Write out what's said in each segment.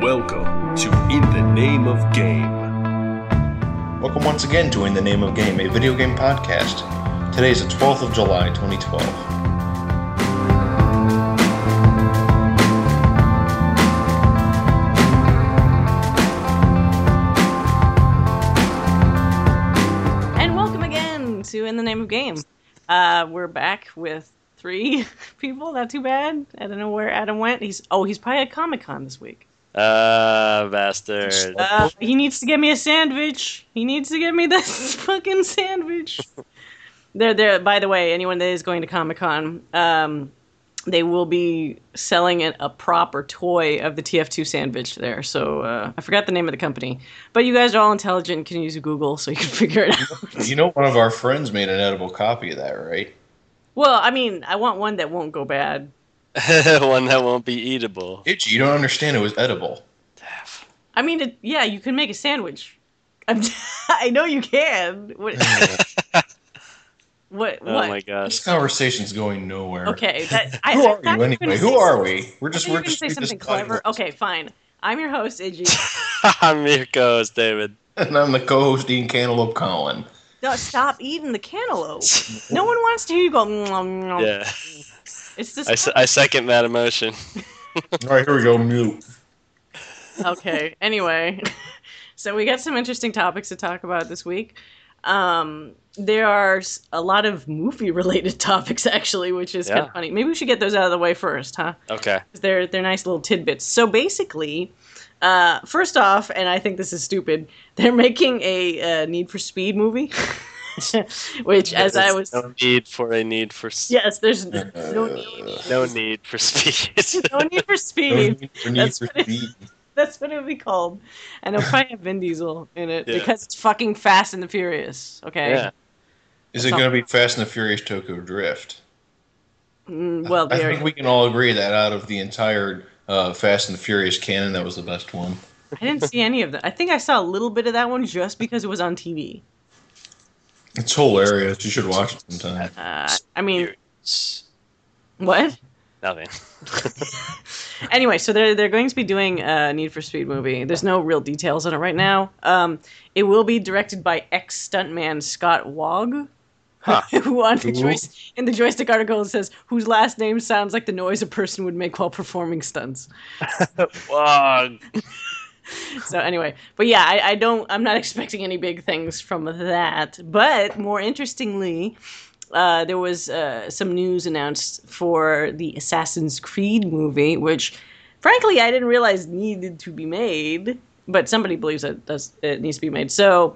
Welcome to In the Name of Game. Welcome once again to In the Name of Game, a video game podcast. Today is the 12th of July, 2012. And welcome again to In the Name of Game. Uh, we're back with three people. Not too bad. I don't know where Adam went. He's oh, he's probably at Comic Con this week. Uh, bastard. Uh, he needs to get me a sandwich. He needs to get me this fucking sandwich. there, there. By the way, anyone that is going to Comic Con, um, they will be selling a, a prop toy of the TF2 sandwich there. So uh, I forgot the name of the company, but you guys are all intelligent. and Can use Google so you can figure it out. You know, one of our friends made an edible copy of that, right? Well, I mean, I want one that won't go bad. One that won't be eatable. Itchy, you don't understand it was edible. I mean, it, yeah, you can make a sandwich. I'm, I know you can. What? What? Oh what? my gosh. This conversation's going nowhere. Okay, that, I, Who are thought you anyway? Who are we? We're just you we're were gonna just say something clever. Okay, fine. I'm your host, Iggy. I'm your co-host, David. And I'm the co-host Dean Cantaloupe Colin. no, stop eating the cantaloupe. No one wants to hear you go. "Nom, nom." Yeah, It's just I, se- I second that emotion. All right, here we go. Mute. okay. Anyway, so we got some interesting topics to talk about this week. Um, there are a lot of movie-related topics actually, which is kind Yeah. of funny. Maybe we should get those out of the way first, huh? Okay. 'Cause They're they're nice little tidbits. So basically, uh, first off, and I think this is stupid, they're making a, uh Need for Speed movie, which, as I was, no need for a need for s- yes, there's no need, no need for speed. no need for No speed. need for need That's for what it- speed. That's what it would be called, and it'll probably have Vin Diesel in it Yeah. because it's fucking Fast and the Furious. Okay. yeah. Is it going to be Fast and the Furious Tokyo Drift? Mm, well, I there. think we can all agree that out of the entire uh, Fast and the Furious canon, that was the best one. I didn't see any of that. I think I saw a little bit of that one just because it was on TV. It's hilarious. You should watch it sometime. Uh, I mean, what? Nothing. anyway, so they're they're going to be doing a Need for Speed movie. There's no real details on it right now. Um, it will be directed by ex stuntman Scott Waugh, Huh. who on the Who? Joystiq in the Joystiq article it says whose last name sounds like the noise a person would make while performing stunts. Wog. So anyway, but yeah, I, I don't. I'm not expecting any big things from that. But more interestingly. Uh, there was uh, some news announced for the Assassin's Creed movie, which, frankly, I didn't realize needed to be made, but somebody believes it does. It needs to be made. So,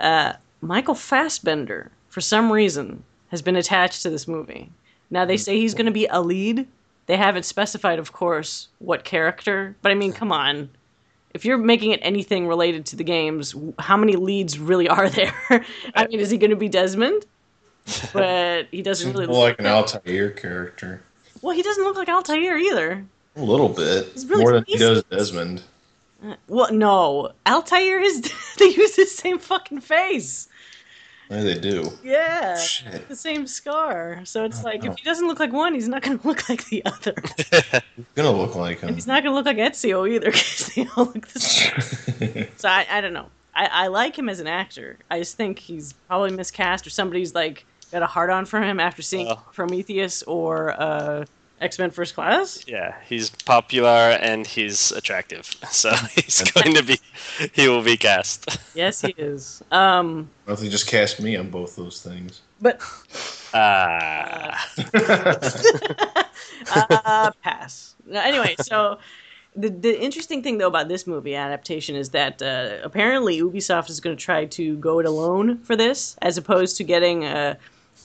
uh, Michael Fassbender, for some reason, has been attached to this movie. Now they say he's going to be a lead. They haven't specified, of course, what character. But I mean, come on. If you're making it anything related to the games, how many leads really are there? I mean, is he going to be Desmond? But he doesn't really look like an Altair character. Well, he doesn't look like Altair either. A little bit. Really More than he does Desmond. Uh, Well, no, Altair is. they use the same fucking face. Yeah, they do. Yeah, Shit. the same scar. So it's like if he doesn't look like one, he's not going to look like the other. He's Gonna look like him. And he's not going to look like Ezio either because they all look the same. So I, I don't know. I, I like him as an actor. I just think he's probably miscast or somebody's like got a hard on for him after seeing Oh. Prometheus or uh, X Men First Class. yeah, he's popular and he's attractive, so he's going to be. He will be cast. Yes, he is. Um, Well, they just cast me on both those things. but Ah. uh, pass. Anyway, so the the interesting thing though about this movie adaptation is that uh, apparently Ubisoft is going to try to go it alone for this, as opposed to getting a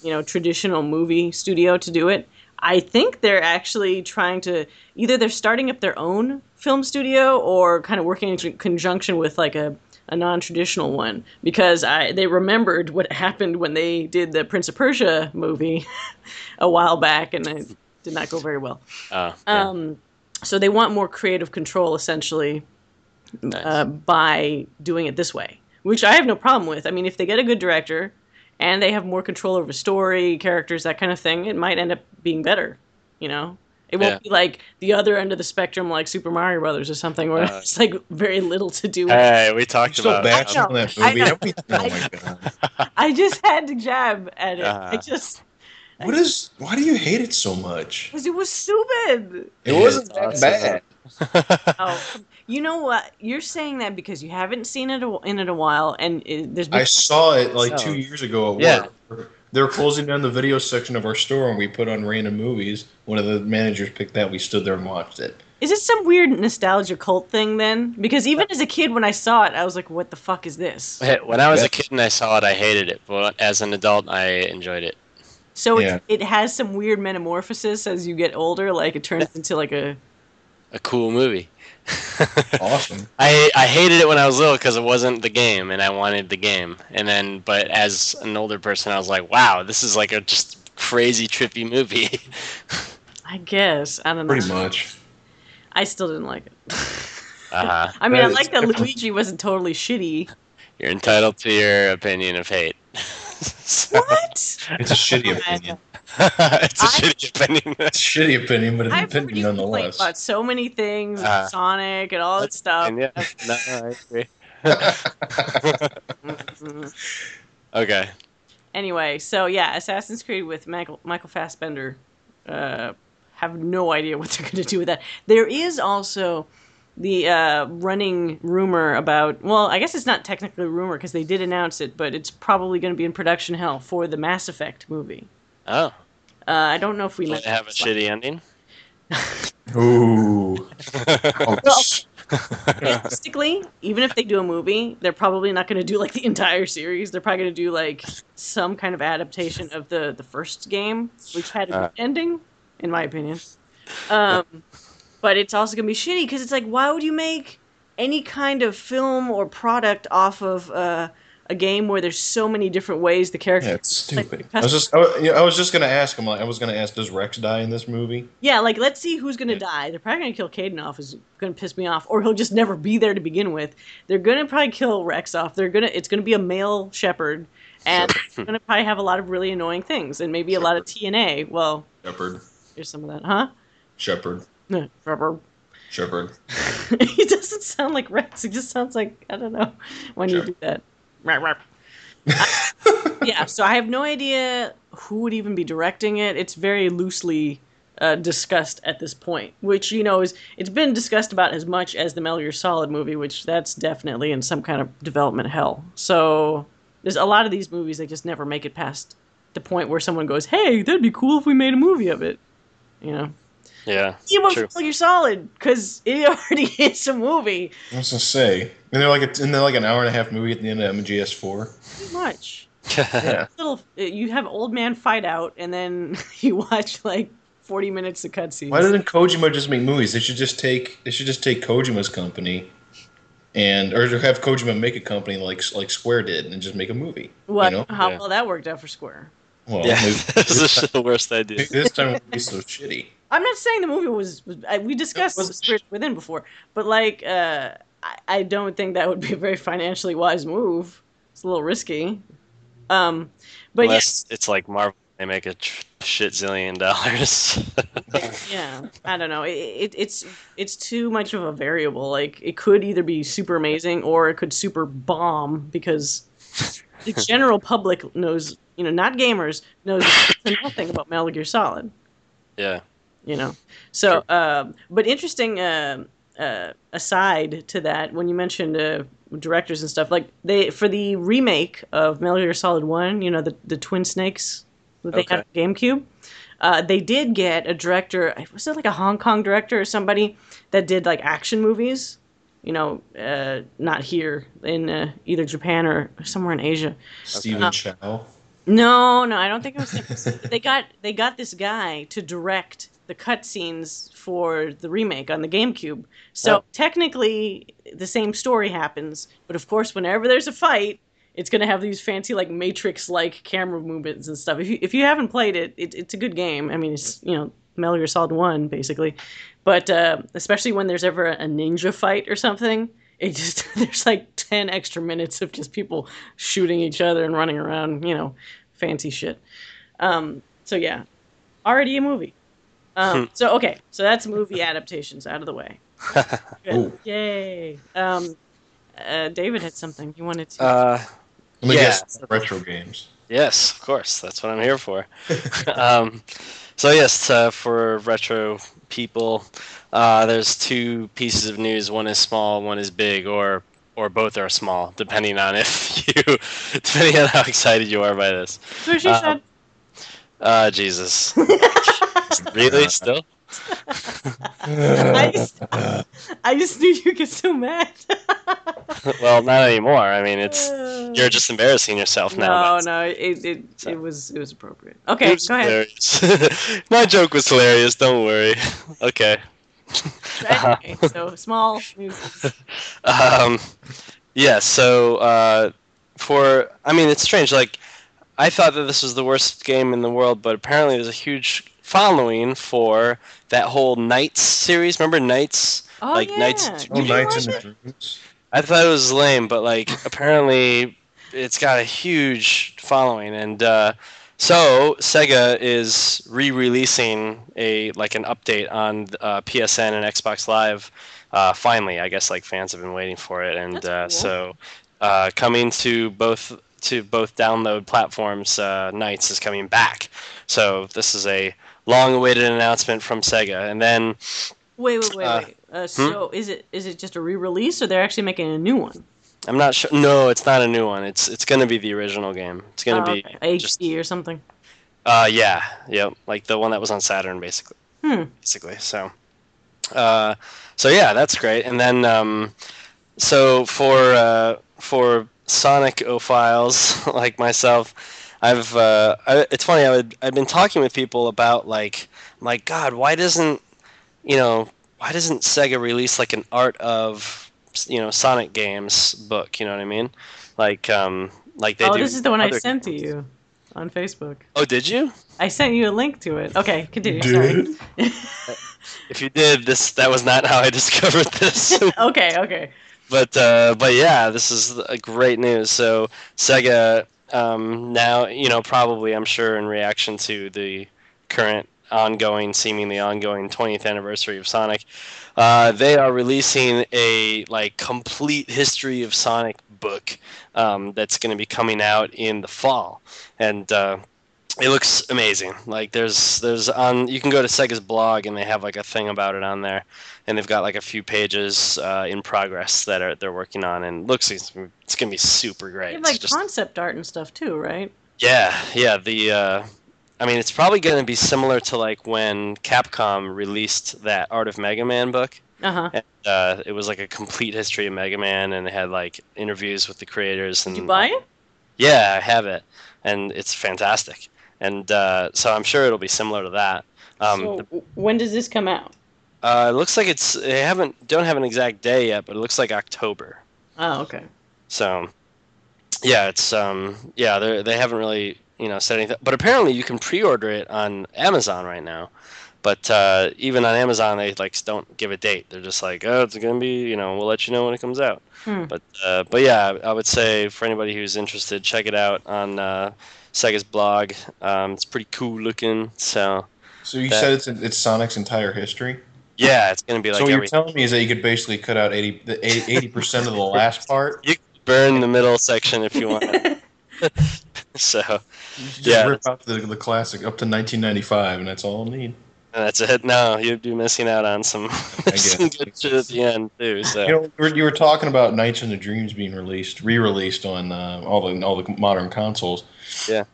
you know traditional movie studio to do it. I think they're actually trying to either they're starting up their own film studio or kind of working in conjunction with like a a non-traditional one because I they remembered what happened when they did the Prince of Persia movie a while back and it did not go very well. Oh, yeah. Um, so they want more creative control, essentially, Nice. uh, by doing it this way, which I have no problem with. I mean, if they get a good director and they have more control over story, characters, that kind of thing, it might end up being better. You know, It won't Yeah. be like the other end of the spectrum, like Super Mario Brothers or something, where Uh, it's like very little to do. with Hey, we talked still about bashing I that know, I movie. know. Oh my god! I just had to jab at it. I Uh-huh. just What is? Why do you hate it so much? because it was stupid. It Yeah, wasn't that awesome. bad. Oh, you know what? You're saying that because you haven't seen it a- in it a while, and it, there's been I saw it like So- two years ago at Yeah. work. They're closing down the video section of our store, and we put on random movies. One of the managers picked that. We stood there and watched it. Is it some weird nostalgia cult thing then? Because even as a kid, when I saw it, I was like, "What the fuck is this?" when I was a kid and I saw it, I hated it, but as an adult, I enjoyed it. So Yeah. it, it has some weird metamorphosis as you get older. Like it turns into like a. A cool movie. Awesome. I I hated it when I was little because it wasn't the game, and I wanted the game. And then, but as an older person, I was like, "Wow, this is like a just crazy trippy movie." I guess I don't know. Pretty much. I still didn't like it. uh-huh. I mean, I like that different. Luigi wasn't totally shitty. You're entitled to your opinion of hate. So- What? It's a shitty opinion. it's a I- shitty opinion. It's a shitty opinion, but an I've heard opinion you complain nonetheless. about so many things, Uh, Sonic and all that stuff. And yeah, no, I agree. Okay. Anyway, so yeah, Assassin's Creed with Michael Michael Fassbender. Uh, have no idea what they're going to do with that. There is also the uh, running rumor about. Well, I guess it's not technically a rumor because they did announce it, but it's probably going to be in production hell for the Mass Effect movie. Oh, Uh, I don't know if we will it mentioned have a this shitty ending? Ooh. Ouch. Realistically, even if they do a movie, they're probably not going to do like the entire series. They're probably going to do like some kind of adaptation of the the first game, which had a Uh. good ending, in my opinion. Um, but it's also going to be shitty because it's like, why would you make any kind of film or product off of uh, a game where there's so many different ways the character? Yeah, it's like, stupid. I was just, I, wa- yeah, I was just gonna ask him. Like, I was gonna ask, does Wrex die in this movie? Yeah, like let's see who's gonna Yeah. die. They're probably gonna kill Kaidan off. Is gonna piss me off, or he'll just never be there to begin with. They're gonna probably kill Wrex off. They're gonna. It's gonna be a male Shepard, and it's gonna probably have a lot of really annoying things, and maybe a lot of TNA. Well, Shepard, here's some of that, huh? Shepard, No, Shepard. Shepard. he doesn't sound like Wrex. He just sounds like I don't know when you do that. Rah, rah. yeah, so I have no idea who would even be directing it. It's very loosely uh, discussed at this point, which you know is it's been discussed about as much as the Metal Gear Solid movie, which that's definitely in some kind of development hell. So there's a lot of these movies that just never make it past the point where someone goes, "Hey, that'd be cool if we made a movie of it," you know. Yeah. Even True. Metal Gear Solid, because it already is a movie. I was gonna say, and they're like, a, and they're like an hour and a half movie at the end of MGS four. Too much. Yeah, little uh, you have old man fight out and then you watch like 40 minutes of cutscenes why doesn't Kojima just make movies? They should just take, they should just take Kojima's company, and or have Kojima make a company like like Square did, and just make a movie. what You know? how Yeah. well that worked out for square Well, yeah. maybe this this, is the worst idea. time, this time won't be so shitty. I'm not saying the movie was, was I, we discussed wasn't- Spirit within before but like uh I, I don't think that would be a very financially wise move it's a little risky um but Unless it's like Marvel, they make a tr- shit zillion dollars. yeah yeah i don't know it, it, it's it's too much of a variable like it could either be super amazing or it could super bomb because the general public knows, you know, not gamers, knows nothing about Metal Gear Solid. yeah. You know, so um, but interesting. Uh, uh, aside to that, when you mentioned uh, directors and stuff, like they for the remake of Metal Gear Solid One, you know, the the Twin Snakes that they had on GameCube. Uh, they did get a director. Was it like a Hong Kong director or somebody that did like action movies? You know, uh, not here in uh, either Japan or somewhere in Asia. Stephen Uh, Chow. No, no, I don't think it was. they got they got this guy to direct the cutscenes for the remake on the GameCube. So Oh. technically, the same story happens, but of course, whenever there's a fight, it's gonna have these fancy like Matrix-like camera movements and stuff. If you if you haven't played it, it it's a good game. I mean, it's you know Metal Gear Solid One basically, but uh, especially when there's ever a ninja fight or something. It just there's like ten extra minutes of just people shooting each other and running around, you know, fancy shit. Um, so yeah, already a movie. Um, so okay, so that's movie adaptations out of the way. Yay. Um, uh, David had something he wanted to. Uh, Let me Yeah. guess. Retro games. yes, of course. That's what I'm here for. um, so yes, uh, for retro people, uh, there's two pieces of news. One is small, one is big, or or both are small, depending on if you, depending on how excited you are by this. That's what she uh, said. Uh, Jesus, really? Still? I just, I just knew you get so mad. well, not anymore. I mean, it's you're just embarrassing yourself now. no, no. It, it, So- it was it was appropriate. Okay, was go ahead. My joke was hilarious. Don't worry. Okay. Anyway, so small news. um, yeah. So uh, for I mean, it's strange. Like I thought that this was the worst game in the world, but apparently there's a huge following for that whole Nights series. Remember Nights? Oh Like yeah. Nights- Oh, you Nights like and it? Dreams. I thought it was lame, but like apparently it's got a huge following, and uh, so Sega is re-releasing a like an update on uh, PSN and Xbox Live. Uh, finally, I guess like fans have been waiting for it, and That's uh, cool. so uh, coming to both to both download platforms, uh, Nights is coming back. So this is a long-awaited announcement from Sega, and then Wait, wait, wait, Uh, wait. Uh, so is it is it just a re-release, or they're actually making a new one? I'm not sure. No, it's not a new one. It's it's going to be the original game. It's going to Oh, be okay. just HD or something. uh yeah, yep, like the one that was on Saturn basically. Hmm. Basically. So uh so yeah, that's great. And then um so for uh for Sonic ophiles like myself, I've uh I, it's funny I would I've been talking with people about like like god, why doesn't you know, why doesn't Sega release like an art of you know Sonic games book, you know what I mean? Like um like they oh, do this is the one I other sent to you on Facebook. Oh, did you? I sent you a link to it. Okay, continue. Sorry. Dude. If you did, this that was not how I discovered this. okay, okay. But uh, but yeah, this is a great news. So Sega um, now, you know, probably I'm sure in reaction to the current ongoing, seemingly ongoing 20th anniversary of Sonic, uh, they are releasing a like complete history of Sonic book um, that's going to be coming out in the fall, and. Uh, it looks amazing. Like there's there's on you can go to Sega's blog and they have like a thing about it on there, and they've got like a few pages uh, in progress that are they're working on, and looks it's, it's gonna be super great. have like just- concept art and stuff too, right? yeah, yeah. The uh, I mean, it's probably gonna be similar to like when Capcom released that Art of Mega Man book. Uh huh. And, uh, it was like a complete history of Mega Man, and it had like interviews with the creators. And Did you buy it? Yeah, I have it, and it's fantastic. And uh, so I'm sure it'll be similar to that. Um, so w- when does this come out? Uh, it looks like it's they haven't don't have an exact day yet, but it looks like October. Oh, okay. So, yeah, it's um yeah they they haven't really you know said anything, but apparently you can pre-order it on Amazon right now. But uh, even on Amazon, they like don't give a date. They're just like, oh, it's gonna be you know we'll let you know when it comes out. Hmm. But uh, but yeah, I would say for anybody who's interested, check it out on uh, Sega's blog. Um, it's pretty cool looking. So So you That- said it's it's Sonic's entire history. yeah, it's gonna be like so what you're every telling me is that you could basically cut out 80 the 80 percent of the last part. You burn the middle section if you want. so You just Yeah, rip out the, the classic up to 1995, and that's all I'll need. And that's it. No, you'd be missing out on some, some good shit at the end too. So You know, you were, talking about Nights into Dreams being released, re-released on uh, all the all the modern consoles. Yeah.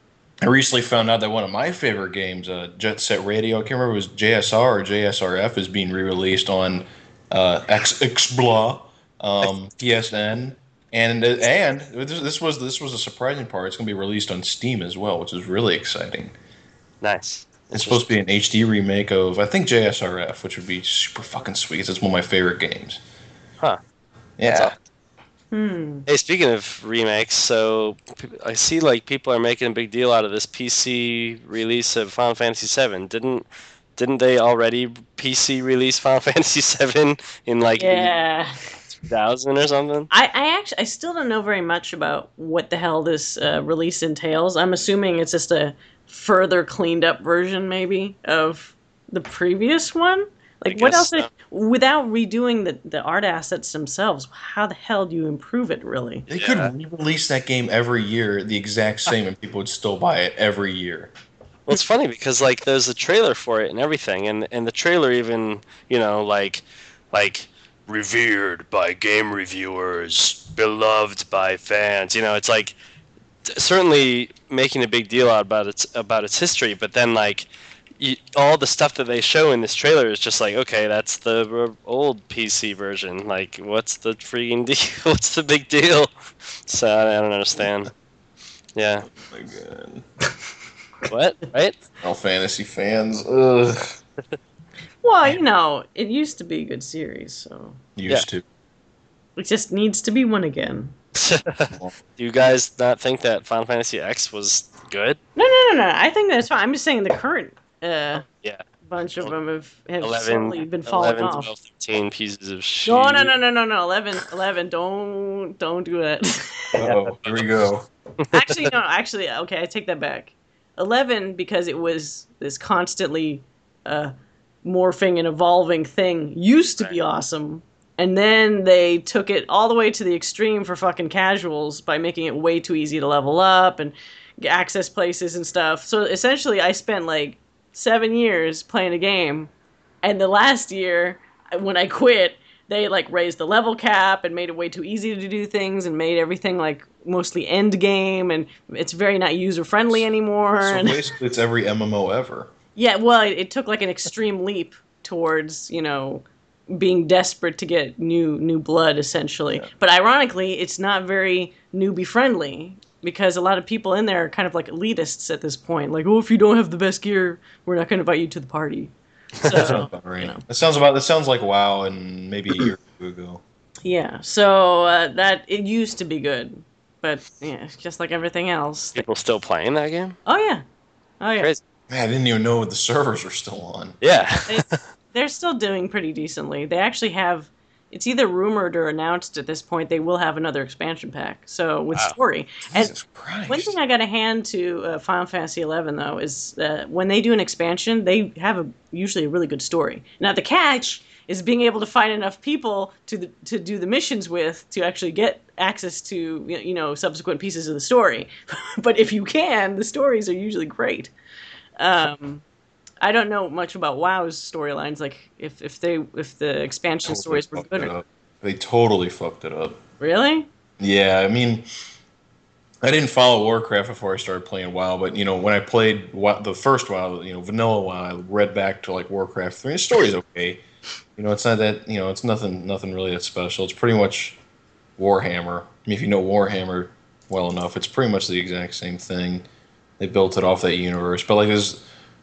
I recently found out that one of my favorite games, uh, Jet Set Radio, I can't remember if it was JSR or JSRF, is being re-released on uh, X Xbla, um, PSN, and and this, this was this was a surprising part. It's going to be released on Steam as well, which is really exciting. nice. It's supposed to be an HD remake of I think JSRF, which would be super fucking sweet. 'cause It's one of my favorite games. Huh. Yeah. Hmm. Hey, speaking of remakes, so I see like people are making a big deal out of this PC release of Final Fantasy VII. Didn't didn't they already PC release Final Fantasy VII in like Yeah. 2000 or something? I, I actually I still don't know very much about what the hell this uh, release entails. I'm assuming it's just a further cleaned up version, maybe of the previous one? Like I what else? so. are- without redoing the the art assets themselves, how the hell do you improve it? Really? They Yeah. could re-release that game every year, the exact ah. same, and people would still buy it every year. Well, it's funny because like there's a trailer for it and everything, and and the trailer even you know like like revered by game reviewers, beloved by fans. You know, it's like t- certainly making a big deal out about its about its history, but then like. You, all the stuff that they show in this trailer is just like, okay, that's the r- old PC version. Like, what's the freaking deal? What's the big deal? So I, I don't understand. Yeah. Oh my god. What? Right? Final Fantasy fans, ugh. Well, you know, it used to be a good series, so Used to. It just needs to be one again. Do you guys not think that Final Fantasy X was good? No, no, no, no. I think that's fine. I'm just saying the current uh, Yeah. bunch of them have, have 11, slowly been falling 11 off. 12, 13 pieces of shit. No, no, no, no, no, no. 11, 11. Don't, don't do that. Oh, here we go. actually, no. Actually, okay, I take that back. Eleven because it was this constantly uh, morphing and evolving thing used to be awesome, and then they took it all the way to the extreme for fucking casuals by making it way too easy to level up and access places and stuff. So essentially, I spent like seven years playing a game, and the last year when I quit, they like raised the level cap and made it way too easy to do things and made everything like mostly end game and it's very not user friendly anymore. So and basically, it's every MMO ever. yeah, well, it, it took like an extreme leap towards you know being desperate to get new new blood essentially. But ironically, it's not very newbie friendly because a lot of people in there are kind of like elitists at this point. Like, oh, if you don't have the best gear, we're not going to invite you to the party. That sounds So, about right. you know. That sounds about. That sounds like WoW, and maybe a year ago. Yeah, so uh, that it used to be good, but yeah, it's just like everything else. People still playing that game? Oh yeah, oh yeah, Crazy. Man, I didn't even know the servers were still on. Yeah. They- they're still doing pretty decently. They actually have. It's either rumored or announced at this point they will have another expansion pack. So with Wow. story, and Christ. one thing I got to hand to uh, Final Fantasy XI though is uh, when they do an expansion, they have a usually a really good story. Now the catch is being able to find enough people to the, to do the missions with to actually get access to you know subsequent pieces of the story. but if you can, the stories are usually great. Um, I don't know much about WoW's storylines, like if, if they if the expansion Totally stories were good. Or. They totally fucked it up. really? Yeah, I mean, I didn't follow Warcraft before I started playing WoW, but you know, when I played WoW, the first WoW, you know, vanilla WoW, I read back to like Warcraft three. The story's okay. You know, it's not that you know, it's nothing, nothing really that special. It's pretty much Warhammer. I mean, if you know Warhammer well enough, it's pretty much the exact same thing. They built it off that universe, but like as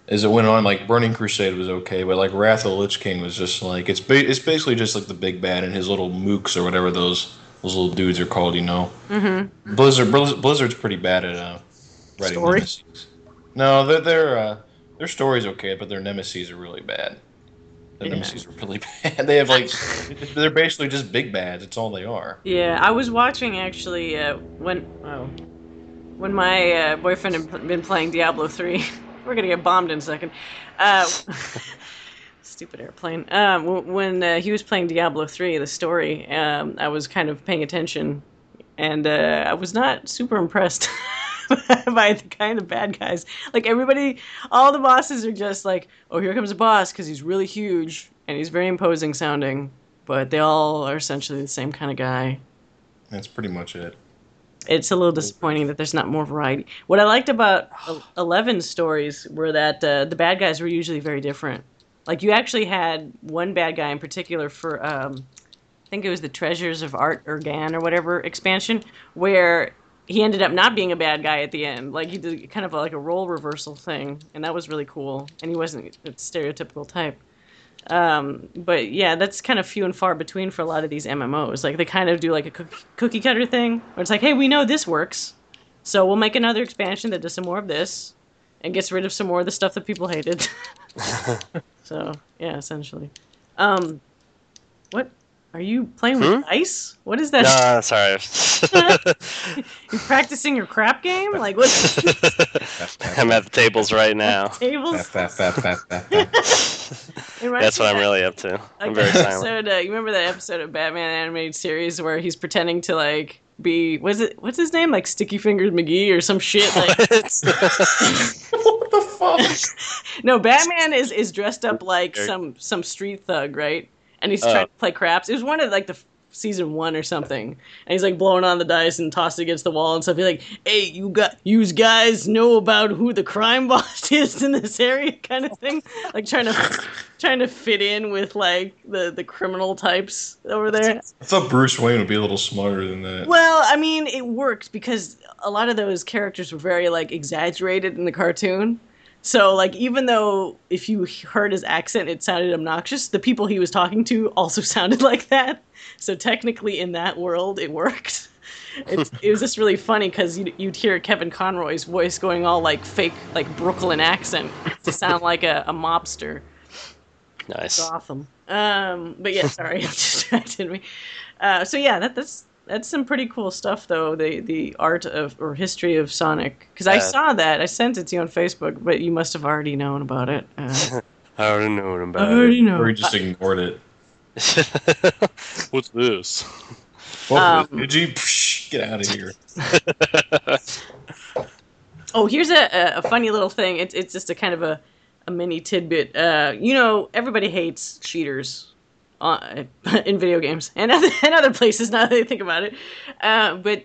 as it went on, like Burning Crusade was okay, but like Wrath of the Lich King was just like it's ba- it's basically just like the big bad and his little mooks or whatever those those little dudes are called, you know. Mm-hmm. Blizzard Blizzard's pretty bad at uh, writing Story? nemesis. No, their their uh, their story's okay, but their nemesis are really bad. The Yeah. nemesis are really bad. They have like they're basically just big bads. It's all they are. Yeah, I was watching actually uh, when oh, when my uh, boyfriend had been playing Diablo three. We're gonna get bombed in a second. Uh, stupid airplane. Um, w- when uh, he was playing Diablo three, the story, um, I was kind of paying attention, and uh, I was not super impressed. by the kind of bad guys like everybody all the bosses are just like oh here comes a boss because he's really huge and he's very imposing sounding but they all are essentially the same kind of guy That's pretty much it. It's a little disappointing that there's not more variety. What I liked about El- Eleven's stories were that uh, the bad guys were usually very different. Like you actually had one bad guy in particular for, um, I think it was the Treasures of Aht Urhgan or whatever expansion, where he ended up not being a bad guy at the end. Like he did kind of like a role reversal thing, and that was really cool. And he wasn't a stereotypical type. Um, but yeah, that's kind of few and far between for a lot of these MMOs. Like they kind of do like a cookie, cookie cutter thing, where it's like, hey, we know this works, so we'll make another expansion that does some more of this, and gets rid of some more of the stuff that people hated. so yeah, essentially. Um, what are you playing with ice? What is that? no, sorry. You're practicing your crap game? Like what? I'm at the tables right now. tables? That's what I'm of- really up to. I'm like very that silent. episode, uh, you remember that episode of Batman animated series where he's pretending to like be what's it what's his name like Sticky Fingers McGee or some shit like what the fuck? no Batman is is dressed up like some some street thug right and he's Oh. trying to play craps it was one of like the f- season one or something and he's like blowing on the dice and tossed it against the wall and stuff he's like hey you got you guys know about who the crime boss is in this area kind of thing like trying to trying to fit in with like the the criminal types over there I thought Bruce Wayne would be a little smarter than that. well, I mean, it worked because a lot of those characters were very like exaggerated in the cartoon. So, like, even though if you heard his accent, it sounded obnoxious, the people he was talking to also sounded like that. So, technically, in that world, it worked. It's, it was just really funny because you'd, you'd hear Kevin Conroy's voice going all like fake, like Brooklyn accent to sound like a, a mobster. nice. Gotham. Um, but yeah, sorry, it distracted me. Uh, so yeah, that, that's that's some pretty cool stuff, though. The the art of or history of Sonic, because I Yeah. saw that. I sent it to you on Facebook, but you must have already known about it. Uh, I already know I about already it. know. Or he just ignored it. What's this? What Um, did you? Get out of here. Oh, here's a, a, a funny little thing. It's it's just a kind of a, a mini tidbit. Uh, you know, everybody hates cheaters uh, in video games and other, and other places. Now that I think about it, uh, but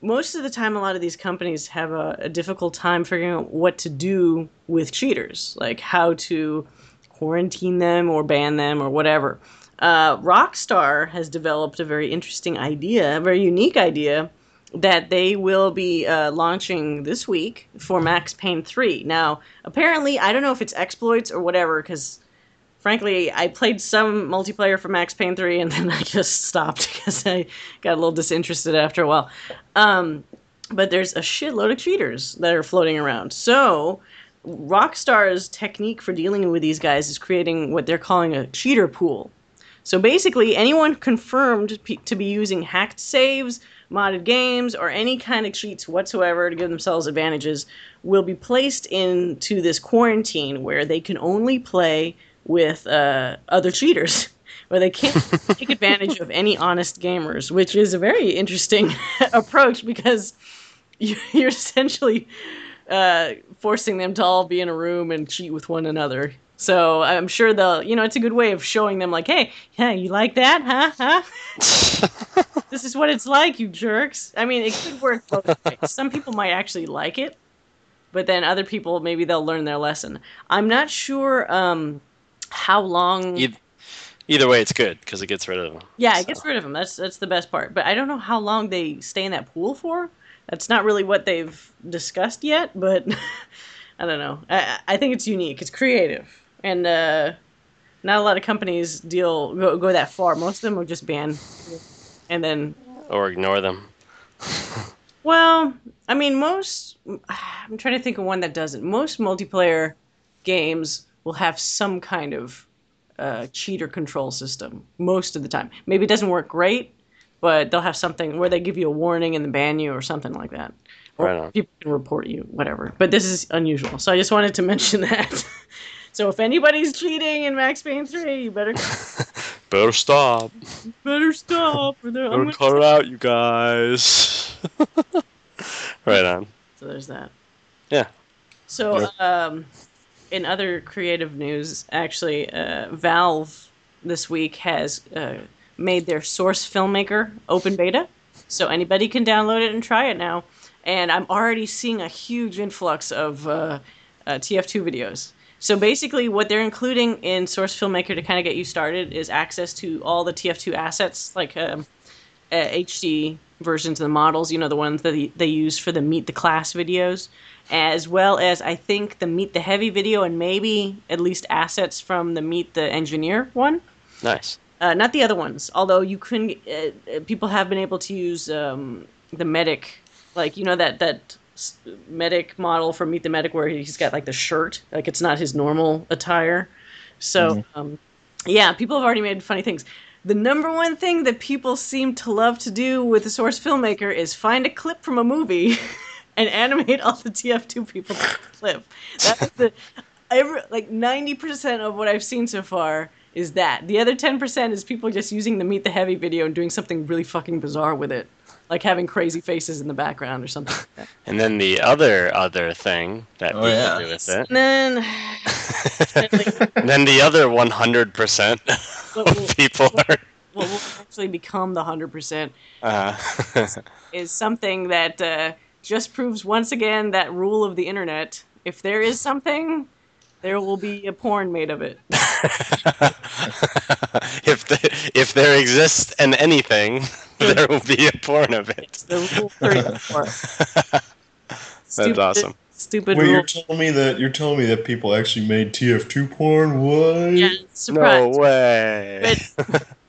most of the time, a lot of these companies have a, a difficult time figuring out what to do with cheaters, like how to quarantine them or ban them or whatever. Uh, Rockstar has developed a very interesting idea, a very unique idea that they will be uh, launching this week for Max Payne 3. Now, apparently, I don't know if it's exploits or whatever, because frankly, I played some multiplayer for Max Payne 3 and then I just stopped because I got a little disinterested after a while. Um, but there's a shitload of cheaters that are floating around. So, Rockstar's technique for dealing with these guys is creating what they're calling a cheater pool. So basically, anyone confirmed p- to be using hacked saves, modded games, or any kind of cheats whatsoever to give themselves advantages will be placed into this quarantine where they can only play with uh, other cheaters, where they can't take advantage of any honest gamers, which is a very interesting approach because you- you're essentially uh, forcing them to all be in a room and cheat with one another. So I'm sure they'll, you know, it's a good way of showing them, like, hey, yeah, you like that, huh? Huh? this is what it's like, you jerks. I mean, it could work both ways. Some people might actually like it, but then other people maybe they'll learn their lesson. I'm not sure um, how long. Eith- Either way, it's good because it gets rid of them. Yeah, it gets rid of them. That's that's the best part. But I don't know how long they stay in that pool for. That's not really what they've discussed yet. But I don't know. I, I think it's unique. It's creative, and uh, not a lot of companies deal go, go that far. Most of them will just ban, and then Or ignore them. well, I mean, most. I'm trying to think of one that doesn't. Most multiplayer games will have some kind of uh, cheater control system most of the time. Maybe it doesn't work great, but they'll have something where they give you a warning and then ban you or something like that. Or Right on. people can report you, whatever. But this is unusual, so I just wanted to mention that. so if anybody's cheating in Max Payne 3, you better Better stop. better stop. Or they're- I'm Better gonna- cut it out, you guys. right on. So there's that. Yeah. So, um, in other creative news, actually, uh, Valve this week has uh, made their Source Filmmaker open beta, so anybody can download it and try it now. And I'm already seeing a huge influx of uh, uh, TF2 videos. So basically, what they're including in Source Filmmaker to kind of get you started is access to all the TF2 assets, like um, uh, HD versions of the models, you know, the ones that they use for the Meet the Class videos, as well as I think the Meet the Heavy video and maybe at least assets from the Meet the Engineer one. Nice. Uh, not the other ones, although you can. Uh, uh, people have been able to use um, the medic, like you know that that medic model from Meet the Medic where he's got like the shirt, like it's not his normal attire. So um, yeah, people have already made funny things. The number one thing that people seem to love to do with the source filmmaker is find a clip from a movie and animate all the TF2 people to the clip. That's the every, like ninety percent of what I've seen so far is that. The other ten percent is people just using the Meet the Heavy video and doing something really fucking bizarre with it, like having crazy faces in the background or something. Like that. And then the other other thing that Oh, people yeah. do with it. And then, and then the other 100% what of people are. what will actually become the hundred percent Uh, is something that uh, just proves once again that rule of the internet: if there is something, there will be a porn made of it. if the, if there exists an anything, there will be a porn of it. It's the rule thirty-four. That's awesome. Stupid Wait, rule. you're telling me that you're telling me that people actually made TF2 porn? What? Yeah, surprise. No way.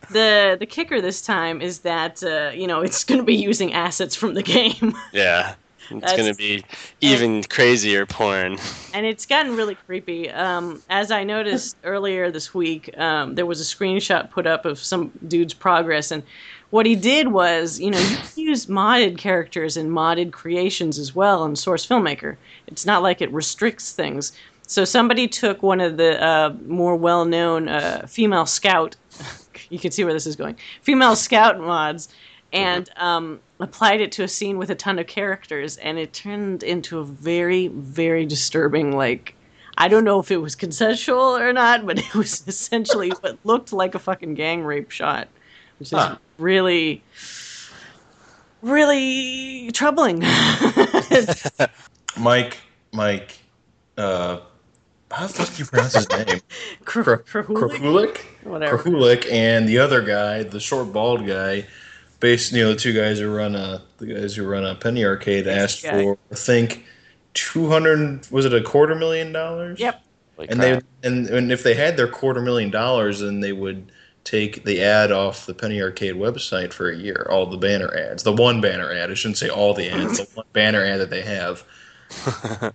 The the kicker this time is that uh, you know it's going to be using assets from the game, yeah. It's gonna be even crazier porn. and it's gotten really creepy. Um, as I noticed earlier this week, um, there was a screenshot put up of some dude's progress, and what he did was, you know, you can use modded characters and modded creations as well in Source Filmmaker. It's not like it restricts things. So somebody took one of the uh, more well-known uh, female scout. you can see where this is going. Female scout mods, and um, applied it to a scene with a ton of characters, and it turned into a very, very disturbing. Like, I don't know if it was consensual or not, but it was essentially what looked like a fucking gang rape shot, which is Huh. really, really troubling. Mike, Mike, uh, how the fuck do you pronounce his name? Kr- Kr- Krahulik? Krahulik? Whatever. Krahulik and the other guy, the short bald guy, based you know the two guys who run a the guys who run a penny arcade asked guy. for I think two hundred was it a quarter million dollars? Yep. Like And crap. they and, and if they had their quarter million dollars, then they would take the ad off the Penny Arcade website for a year, all the banner ads, the one banner ad. I shouldn't say all the ads, the one banner ad that they have.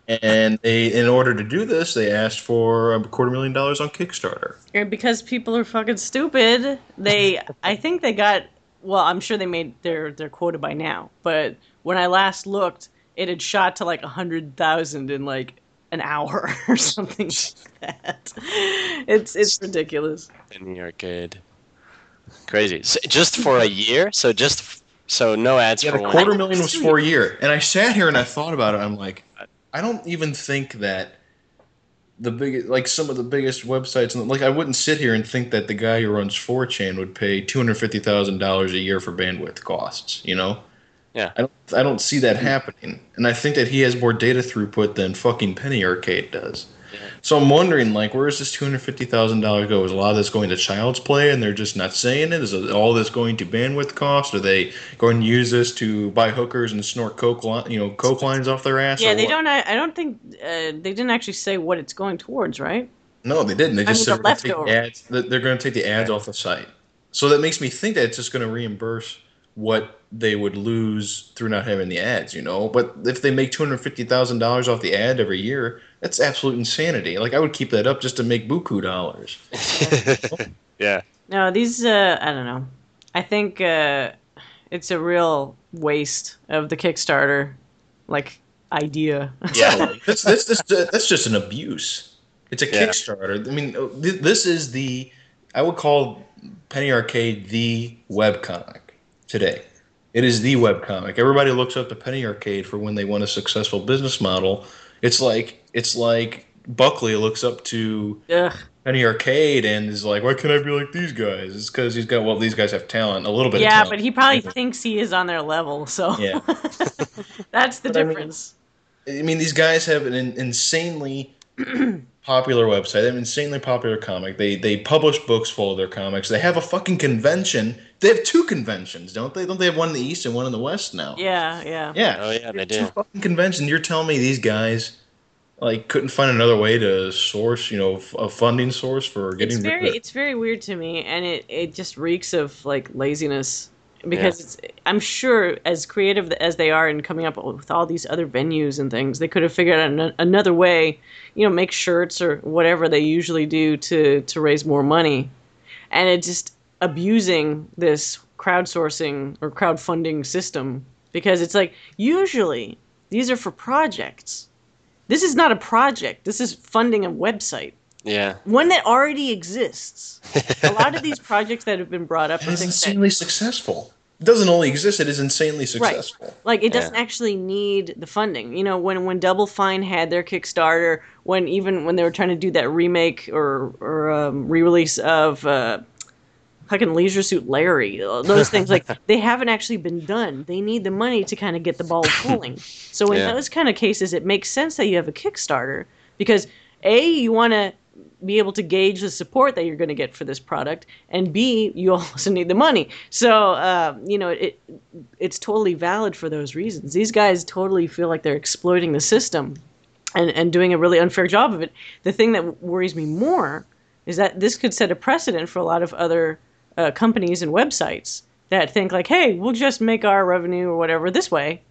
And they, in order to do this, they asked for a quarter million dollars on Kickstarter. And because people are fucking stupid, they I think they got well, I'm sure they made their their quota by now, but when I last looked, it had shot to like a hundred thousand in like an hour or something like that. It's it's ridiculous. in the arcade. Crazy. So just for a year? So just so no ads Yeah, for the one. quarter million was for a year, and I sat here and I thought about it. I'm like, I don't even think that the big, like some of the biggest websites, and like I wouldn't sit here and think that the guy who runs 4chan would pay two hundred fifty thousand dollars a year for bandwidth costs. You know? Yeah. I don't, I don't see that happening, and I think that he has more data throughput than fucking Penny Arcade does. So I'm wondering, like, where is this two hundred fifty thousand dollars go? Is a lot of this going to Child's Play, and they're just not saying it? Is all this going to bandwidth cost? Are they going to use this to buy hookers and snort coke, you know, coke lines off their ass? Yeah, they what? don't. I, I don't think uh, they didn't actually say what it's going towards, right? No, they didn't. They I just mean, said the we're gonna take leftover. the ads. They're going to take the ads off the site. So that makes me think that it's just going to reimburse what they would lose through not having the ads, you know. But if they make two hundred fifty thousand dollars off the ad every year, that's absolute insanity. Like I would keep that up just to make buku dollars. yeah. No, these. Uh, I don't know. I think uh, it's a real waste of the Kickstarter, like idea. Yeah. that's, that's that's that's just an abuse. It's a Yeah. Kickstarter. I mean, th- this is the I would call Penny Arcade the webcomic today. It is the webcomic. Everybody looks up to Penny Arcade for when they want a successful business model. It's like it's like Buckley looks up to Ugh. Penny Arcade and is like, "Why can't I be like these guys?" It's because he's got well, these guys have talent, a little bit. of Yeah, but he probably thinks he is on their level, so Yeah. that's the But I mean- difference. I mean, these guys have an insanely popular website. They have an insanely popular comic. They they publish books full of their comics. They have a fucking convention. They have two conventions, don't they? Don't they have one in the east and one in the west now? yeah, yeah. Yeah. Oh, yeah, they They do. Two fucking conventions. You're telling me these guys like couldn't find another way to source, you know, f- a funding source for getting It's rid very of it's very weird to me, and it it just reeks of like laziness. Because it's I'm sure as creative as they are in coming up with all these other venues and things, they could have figured out an, another way, you know, make shirts or whatever they usually do to to raise more money, and it just abusing this crowdsourcing or crowdfunding system. Because it's like usually these are for projects This is not a project. This is funding a website, Yeah. one that already exists. a lot of these projects that have been brought up And are it's things that insanely successful. It doesn't only exist; it is insanely successful. Right. Like it doesn't actually need the funding. You know, when when Double Fine had their Kickstarter, when even when they were trying to do that remake or or um, re-release of uh, fucking Leisure Suit Larry, uh, those things like they haven't actually been done. They need the money to kind of get the ball rolling. So in Yeah. those kind of cases, it makes sense that you have a Kickstarter because a you want to be able to gauge the support that you're going to get for this product, and B, you also need the money. So, uh, you know, it it's totally valid for those reasons. These guys totally feel like they're exploiting the system and, and doing a really unfair job of it. The thing that worries me more is that this could set a precedent for a lot of other uh, companies and websites that think like, hey, we'll just make our revenue or whatever this way,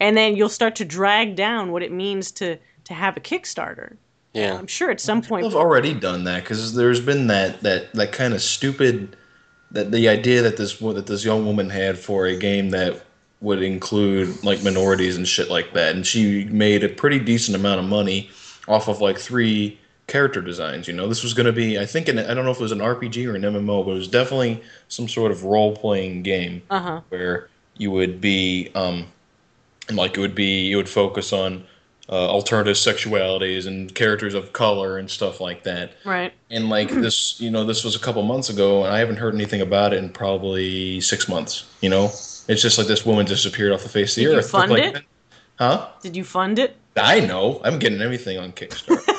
and then you'll start to drag down what it means to to have a Kickstarter. Yeah. I'm sure at some point. People have already done that because there's been that that that kind of stupid that the idea that this that this young woman had for a game that would include like minorities and shit like that, and she made a pretty decent amount of money off of like three character designs. You know, this was going to be I think an, I don't know if it was an RPG or an MMO, but it was definitely some sort of role playing game Uh huh. where you would be um like it would be you would focus on uh, alternative sexualities and characters of color and stuff like that Right. and like this you know this was a couple months ago and i haven't heard anything about it in probably six months you know it's just like this woman disappeared off the face of the Did you earth fund like, it? huh Did you fund it? i know i'm getting everything on kickstarter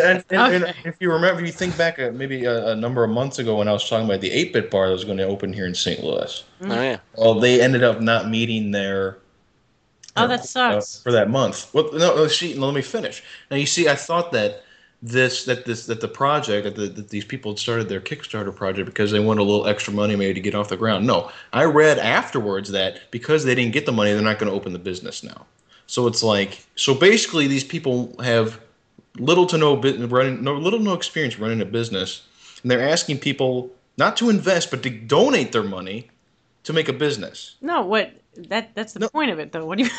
and, and, and if you remember you think back uh, maybe a, a number of months ago when i was talking about the 8-bit bar that was going to open here in st louis mm-hmm. Oh yeah. well, they ended up not meeting their. Oh, that uh, uh, sucks. quota for that month. Well, no, oh, no, see, let me finish. Now, you see, I thought that this, that this, that the project, that, the, that these people had started their Kickstarter project because they wanted a little extra money maybe to get off the ground. No, I read afterwards that because they didn't get the money, they're not going to open the business now. So it's like, so basically, these people have little to no running, no little no experience running a business, and they're asking people not to invest but to donate their money to make a business. No, what that that's the No. point of it though. What do you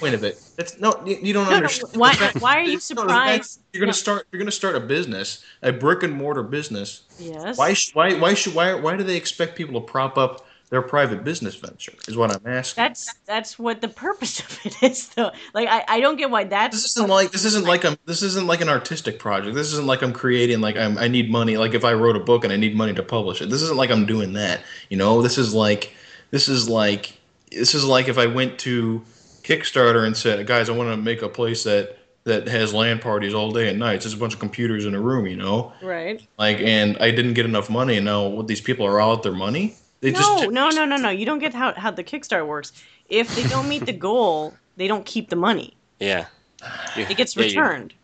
Wait a bit. That's no. You, you don't No, no, understand. why- why are you No, surprised? You're gonna No. start. You're gonna start a business, a brick and mortar business. Yes. Why? Why? Why should? Why? Why do they expect people to prop up their private business venture? Is what I'm asking. That's that's what the purpose of it is though. Like I, I don't get why that's this isn't like this isn't like I'm this isn't like an artistic project. This isn't like I'm creating like I'm I need money. Like if I wrote a book and I need money to publish it. This isn't like I'm doing that. You know. This is like this is like this is like if I went to Kickstarter and said, guys, I want to make a place that that has LAN parties all day and night. It's just a bunch of computers in a room. You know. right. Like and I didn't get enough money, and now what these people are all out their money. They No, just no, no, no, no. You don't get how how the Kickstarter works. If they don't meet the goal, they don't keep the money. Yeah. You- It gets yeah, you- returned.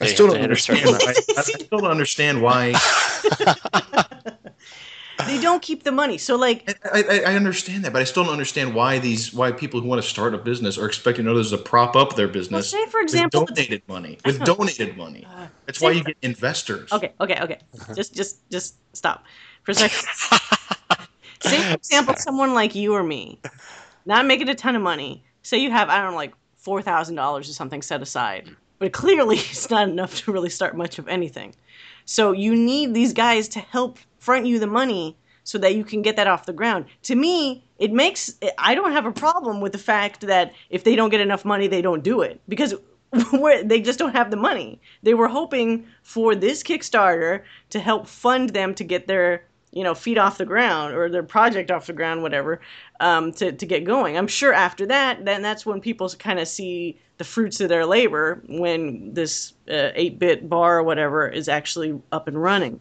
I still don't had to start understand. I, I still don't understand why. They don't keep the money. So like I, I, I understand that, but I still don't understand why these why people who want to start a business are expecting others to prop up their business. say, for example, with donated money. With That's donated money. Uh, That's why you get investors. Okay, okay, okay. Just just just stop for a second. Say for example, someone like you or me, not making a ton of money. Say you have I don't know, like four thousand dollars or something set aside, but clearly it's not enough to really start much of anything. So you need these guys to help front you the money so that you can get that off the ground. To me, it makes I don't have a problem with the fact that if they don't get enough money, they don't do it because where they just don't have the money. They were hoping for this Kickstarter to help fund them to get their you know feet off the ground or their project off the ground, whatever, um, to to get going. I'm sure after that, then that's when people kind of see the fruits of their labor when this uh, 8-bit bar or whatever is actually up and running.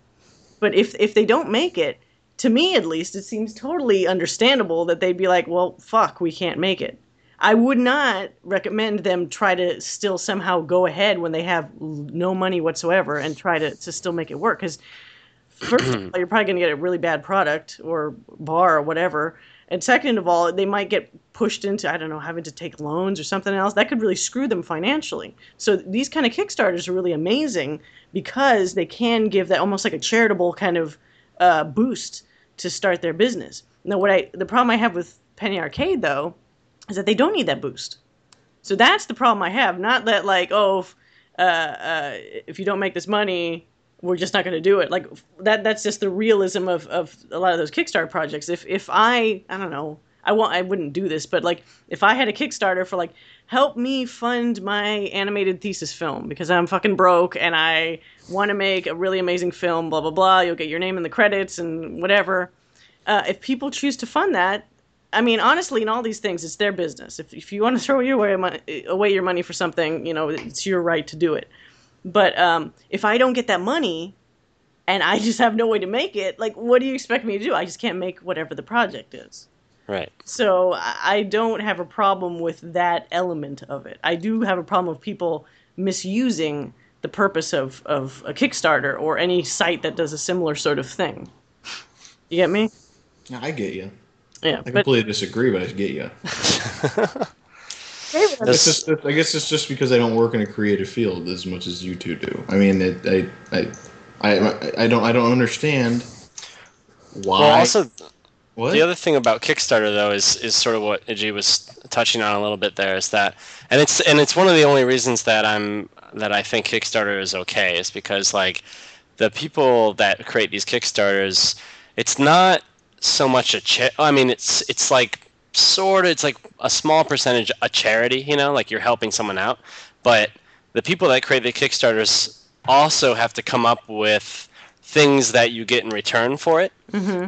But if if they don't make it, to me at least, it seems totally understandable that they'd be like, well, fuck, we can't make it. I would not recommend them try to still somehow go ahead when they have no money whatsoever and try to, to still make it work. Because first of all, you're probably going to get a really bad product or bar or whatever. And second of all, they might get pushed into, I don't know, having to take loans or something else. That could really screw them financially. So these kind of Kickstarters are really amazing because they can give that almost like a charitable kind of uh, boost to start their business. Now, what I the problem I have with Penny Arcade though is that they don't need that boost. So that's the problem I have. Not that like, oh, if, uh, uh, if you don't make this money, we're just not going to do it. Like that. That's just the realism of, of a lot of those Kickstarter projects. If if I I don't know, I want I wouldn't do this, but like if I had a Kickstarter for like help me fund my animated thesis film because I'm fucking broke and I want to make a really amazing film. Blah blah blah. You'll get your name in the credits and whatever. Uh, if people choose to fund that, I mean, honestly, in all these things, it's their business. If, if you want to throw your away, away your money for something, you know, it's your right to do it. But um, if I don't get that money and I just have no way to make it, like, what do you expect me to do? I just can't make whatever the project is. Right. So I I don't have a problem with that element of it. I do have a problem with people misusing the purpose of, of a Kickstarter or any site that does a similar sort of thing. You get me? Yeah, I get you. Yeah. I But completely disagree, but I get you. David, It's just, I guess it's just because I don't work in a creative field as much as you two do. I mean, it, I, I, I, I don't, I don't understand why. Well, also what? the other thing about Kickstarter though is is sort of what Iji was touching on a little bit there is that, and it's and it's one of the only reasons that I'm that I think Kickstarter is okay is because like the people that create these Kickstarters, it's not so much a cha- I mean, it's it's like sort of it's like a small percentage a charity, you know, like you're helping someone out, but the people that create the Kickstarters also have to come up with things that you get in return for it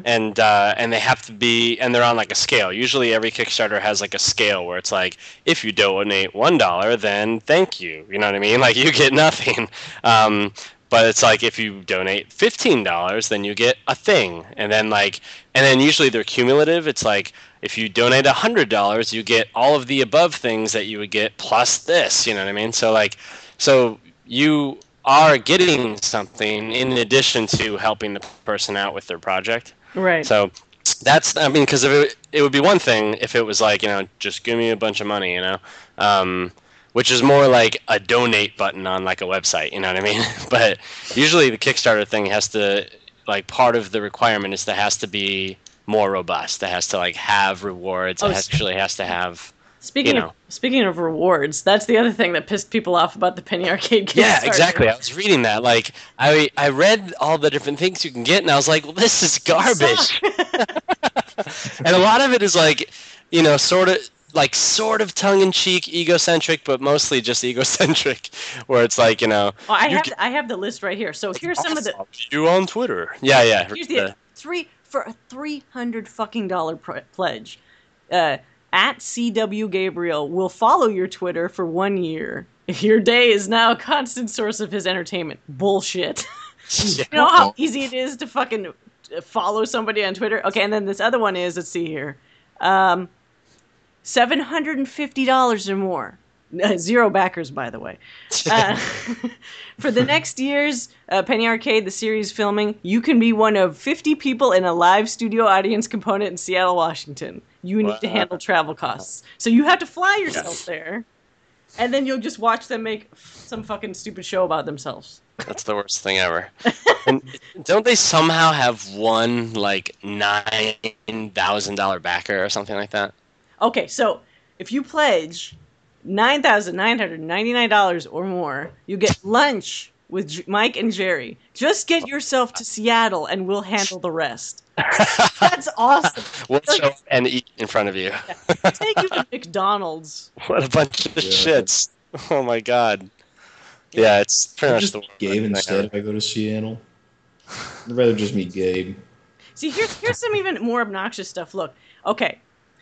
and uh, and they have to be and they're on like a scale. Usually, every Kickstarter has like a scale where it's like if you donate one dollar, then thank you. You know what I mean? Like you get nothing. Um, but it's like if you donate fifteen dollars, then you get a thing, and then like and then usually they're cumulative. It's like if you donate hundred dollars, you get all of the above things that you would get plus this. You know what I mean? So like so you are getting something in addition to helping the person out with their project. right. So that's I mean because it, it would be one thing if it was like you know just give me a bunch of money you know, um, which is more like a donate button on like a website you know what I mean. but usually the Kickstarter thing has to like part of the requirement is that has to be more robust. That has to like have rewards. Oh, it actually has to have Speaking you of speaking of rewards, that's the other thing that pissed people off about the Penny Arcade Kickstarter. Yeah, exactly. I was reading that. Like, I I read all the different things you can get, and I was like, well, this is garbage. and a lot of it is like, you know, sort of like sort of tongue in cheek, egocentric, but mostly just egocentric. Where it's like, you know, Well, I have I have the list right here. So here's some of the you on Twitter. Yeah, yeah. here's the three for a three hundred fucking dollar pr- pledge. Uh, at CW Gabriel will follow your Twitter for one year. Your day is now a constant source of his entertainment. Bullshit. You know how easy it is to fucking uh, follow somebody on Twitter? Okay, and then this other one is, let's see here. Um, $750 or more. Zero backers, by the way. Uh, for the next year's uh, Penny Arcade, the series filming, you can be one of 50 people in a live studio audience component in Seattle, Washington. You need to Wow. handle travel costs. So you have to fly yourself there, and then you'll just watch them make some fucking stupid show about themselves. That's the worst thing ever. and don't they somehow have one like nine thousand dollar backer or something like that? Okay, so if you pledge nine thousand nine hundred ninety nine dollars or more, you get lunch with J- Mike and Jerry. Just get yourself to Seattle, and we'll handle the rest. That's awesome. We'll show up and eat in front of you. Take you to McDonald's. What a bunch of Yeah. shits. Oh my god. Yeah, it's pretty much just the meet Gabe instead thing if I go to Seattle. I'd rather just meet Gabe. See, here's here's some even more obnoxious stuff. Look, okay,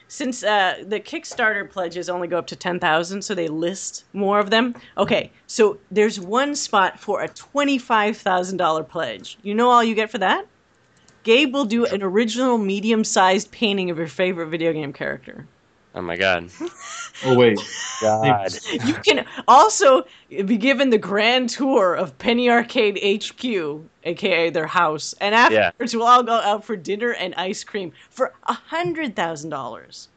since uh, the Kickstarter pledges only go up to ten thousand, so they list more of them. Okay, so there's one spot for a twenty-five thousand dollar pledge. You know all you get for that? Gabe will do an original medium-sized painting of your favorite video game character. Oh my god. Oh wait, God. You can also be given the grand tour of Penny Arcade HQ, aka their house, and afterwards we'll all go out for dinner and ice cream for a hundred thousand dollars.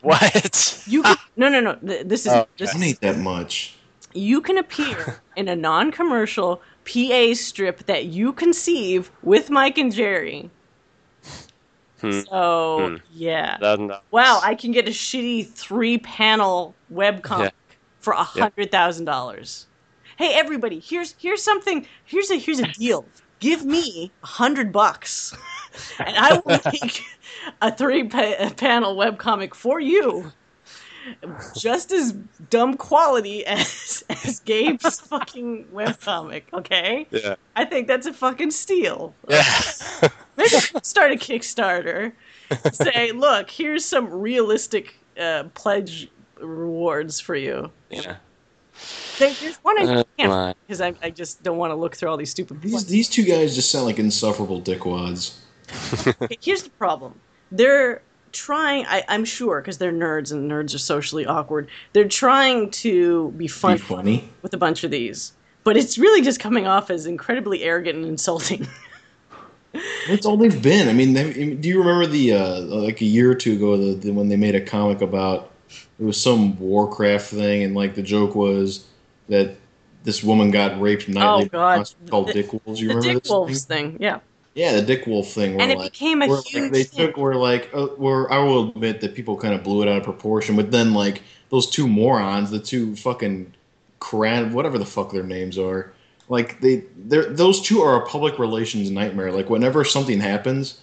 What? You can, no no no. This is Oh, this don't that much. you can appear in a non-commercial PA strip that you conceive with Mike and Jerry. Hmm. So Hmm. yeah. Wow, I can get a shitty three-panel webcomic for a hundred thousand dollars. Hey, everybody! Here's here's something. Here's a here's a deal. Give me a hundred bucks, and I will make a three pa- panel webcomic for you, just as dumb quality as as Gabe's fucking webcomic. Okay, Yeah. I think that's a fucking steal. Yeah. Maybe start a Kickstarter. Say, look, here's some realistic uh, pledge rewards for you. yeah. There- There's one I Uh, can't because I, I just don't want to look through all these stupid. These these two guys just sound like insufferable dickwads. Okay, Here's the problem. They're trying. I, I'm sure because they're nerds and nerds are socially awkward. They're trying to be Be funny. with a bunch of these, but it's really just coming off as incredibly arrogant and insulting. That's all they've been. I mean, they, do you remember the uh, like a year or two ago the, the, when they made a comic about it was some Warcraft thing, and like the joke was that this woman got raped nightly. Oh, God. Called The- Dick Wolves. You the remember Dick this Wolves thing? thing, yeah. Yeah, the Dick Wolf thing. Where And it like, became a huge like, they thing. took where like uh, where I will admit that people kind of blew it out of proportion, but then like those two morons, the two fucking Koran, whatever the fuck their names are, like they they're those two are a public relations nightmare. Like whenever something happens,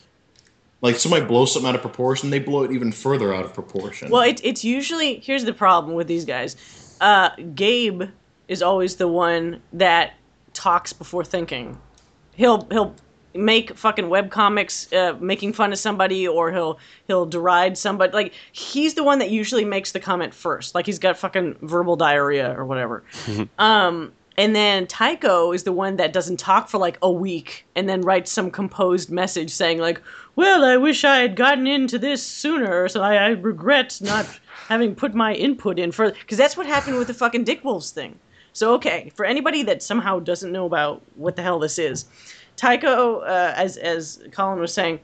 like somebody blows something out of proportion, they blow it even further out of proportion. Well, it, it's usually here's the problem with these guys. Uh, Gabe is always the one that talks before thinking. He'll he'll make fucking web comics uh, making fun of somebody, or he'll he'll deride somebody. Like he's the one that usually makes the comment first. Like he's got fucking verbal diarrhea or whatever. um, and then Tycho is the one that doesn't talk for like a week and then writes some composed message saying like, "Well, I wish I had gotten into this sooner, so I, I regret not having put my input in further." Because that's what happened with the fucking Dick Wolves thing. So okay, for anybody that somehow doesn't know about what the hell this is, Tycho, uh, as as Colin was saying,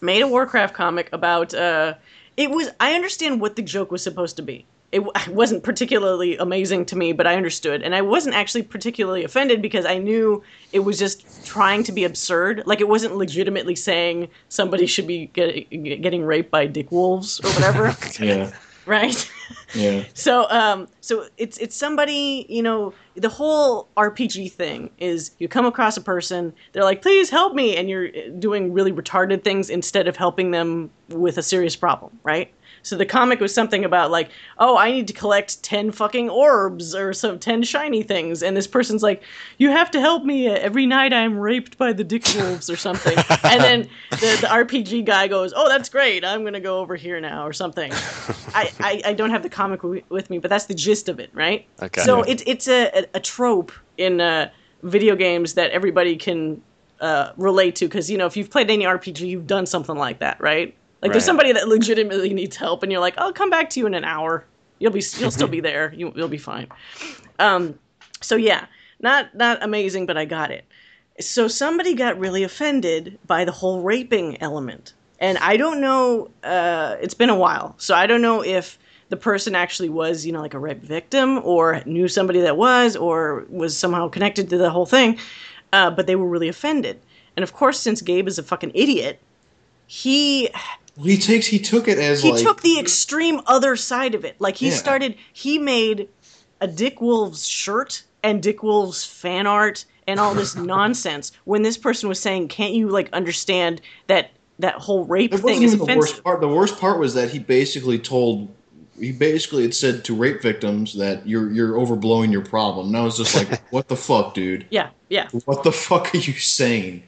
made a Warcraft comic about. Uh, it was. I understand what the joke was supposed to be. It wasn't particularly amazing to me, but I understood, and I wasn't actually particularly offended because I knew it was just trying to be absurd. Like it wasn't legitimately saying somebody should be get, getting raped by dick wolves or whatever, yeah, right? yeah. So, um, so it's it's somebody you know the whole RPG thing is you come across a person they're like please help me and you're doing really retarded things instead of helping them with a serious problem, right? So the comic was something about like oh I need to collect ten fucking orbs or some ten shiny things and this person's like you have to help me every night I'm raped by the dick wolves or something and then the, the RPG guy goes oh that's great I'm gonna go over here now or something. I, I, I don't have the comic w- with me, but that's the gist of it, right? Okay. So Yeah. it's it's a, a, a trope in uh, video games that everybody can uh, relate to because you know if you've played any RPG, you've done something like that, right? Like there's somebody that legitimately needs help, and you're like, I'll come back to you in an hour. You'll be you'll still be there. You, you'll be fine. Um, so yeah, not not amazing, but I got it. So somebody got really offended by the whole raping element, and I don't know. Uh, it's been a while, so I don't know if the person actually was, you know, like a rape victim, or knew somebody that was, or was somehow connected to the whole thing. Uh, but they were really offended, and of course, since Gabe is a fucking idiot, he He takes he took it as he like took the extreme other side of it. Like he Yeah. started, he made a Dick Wolves shirt and Dick Wolves fan art and all this nonsense. When this person was saying, "Can't you like understand that that whole rape thing is even the offensive?" worst part. The worst part was that he basically told, he basically had said to rape victims that you're you're overblowing your problem. And I was just like, what the fuck, dude? Yeah, yeah. What the fuck are you saying?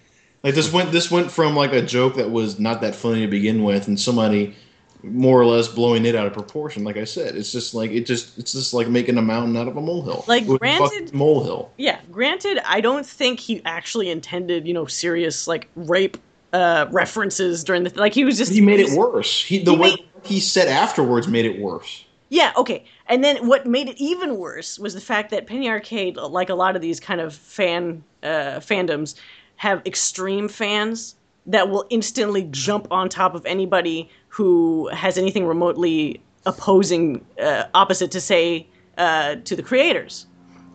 Like this went this went from like a joke that was not that funny to begin with, and somebody more or less blowing it out of proportion. Like I said, it's just like it just it's just like making a mountain out of a molehill. Like, It was a granted- molehill. Yeah, granted, I don't think he actually intended, you know, serious like rape uh references during the like he was just He made it worse. He the He way made- he said afterwards made it worse. Yeah, okay. And then what made it even worse was the fact that Penny Arcade, like a lot of these kind of fan uh, fandoms, have extreme fans that will instantly jump on top of anybody who has anything remotely opposing, uh, opposite to say uh, to the creators.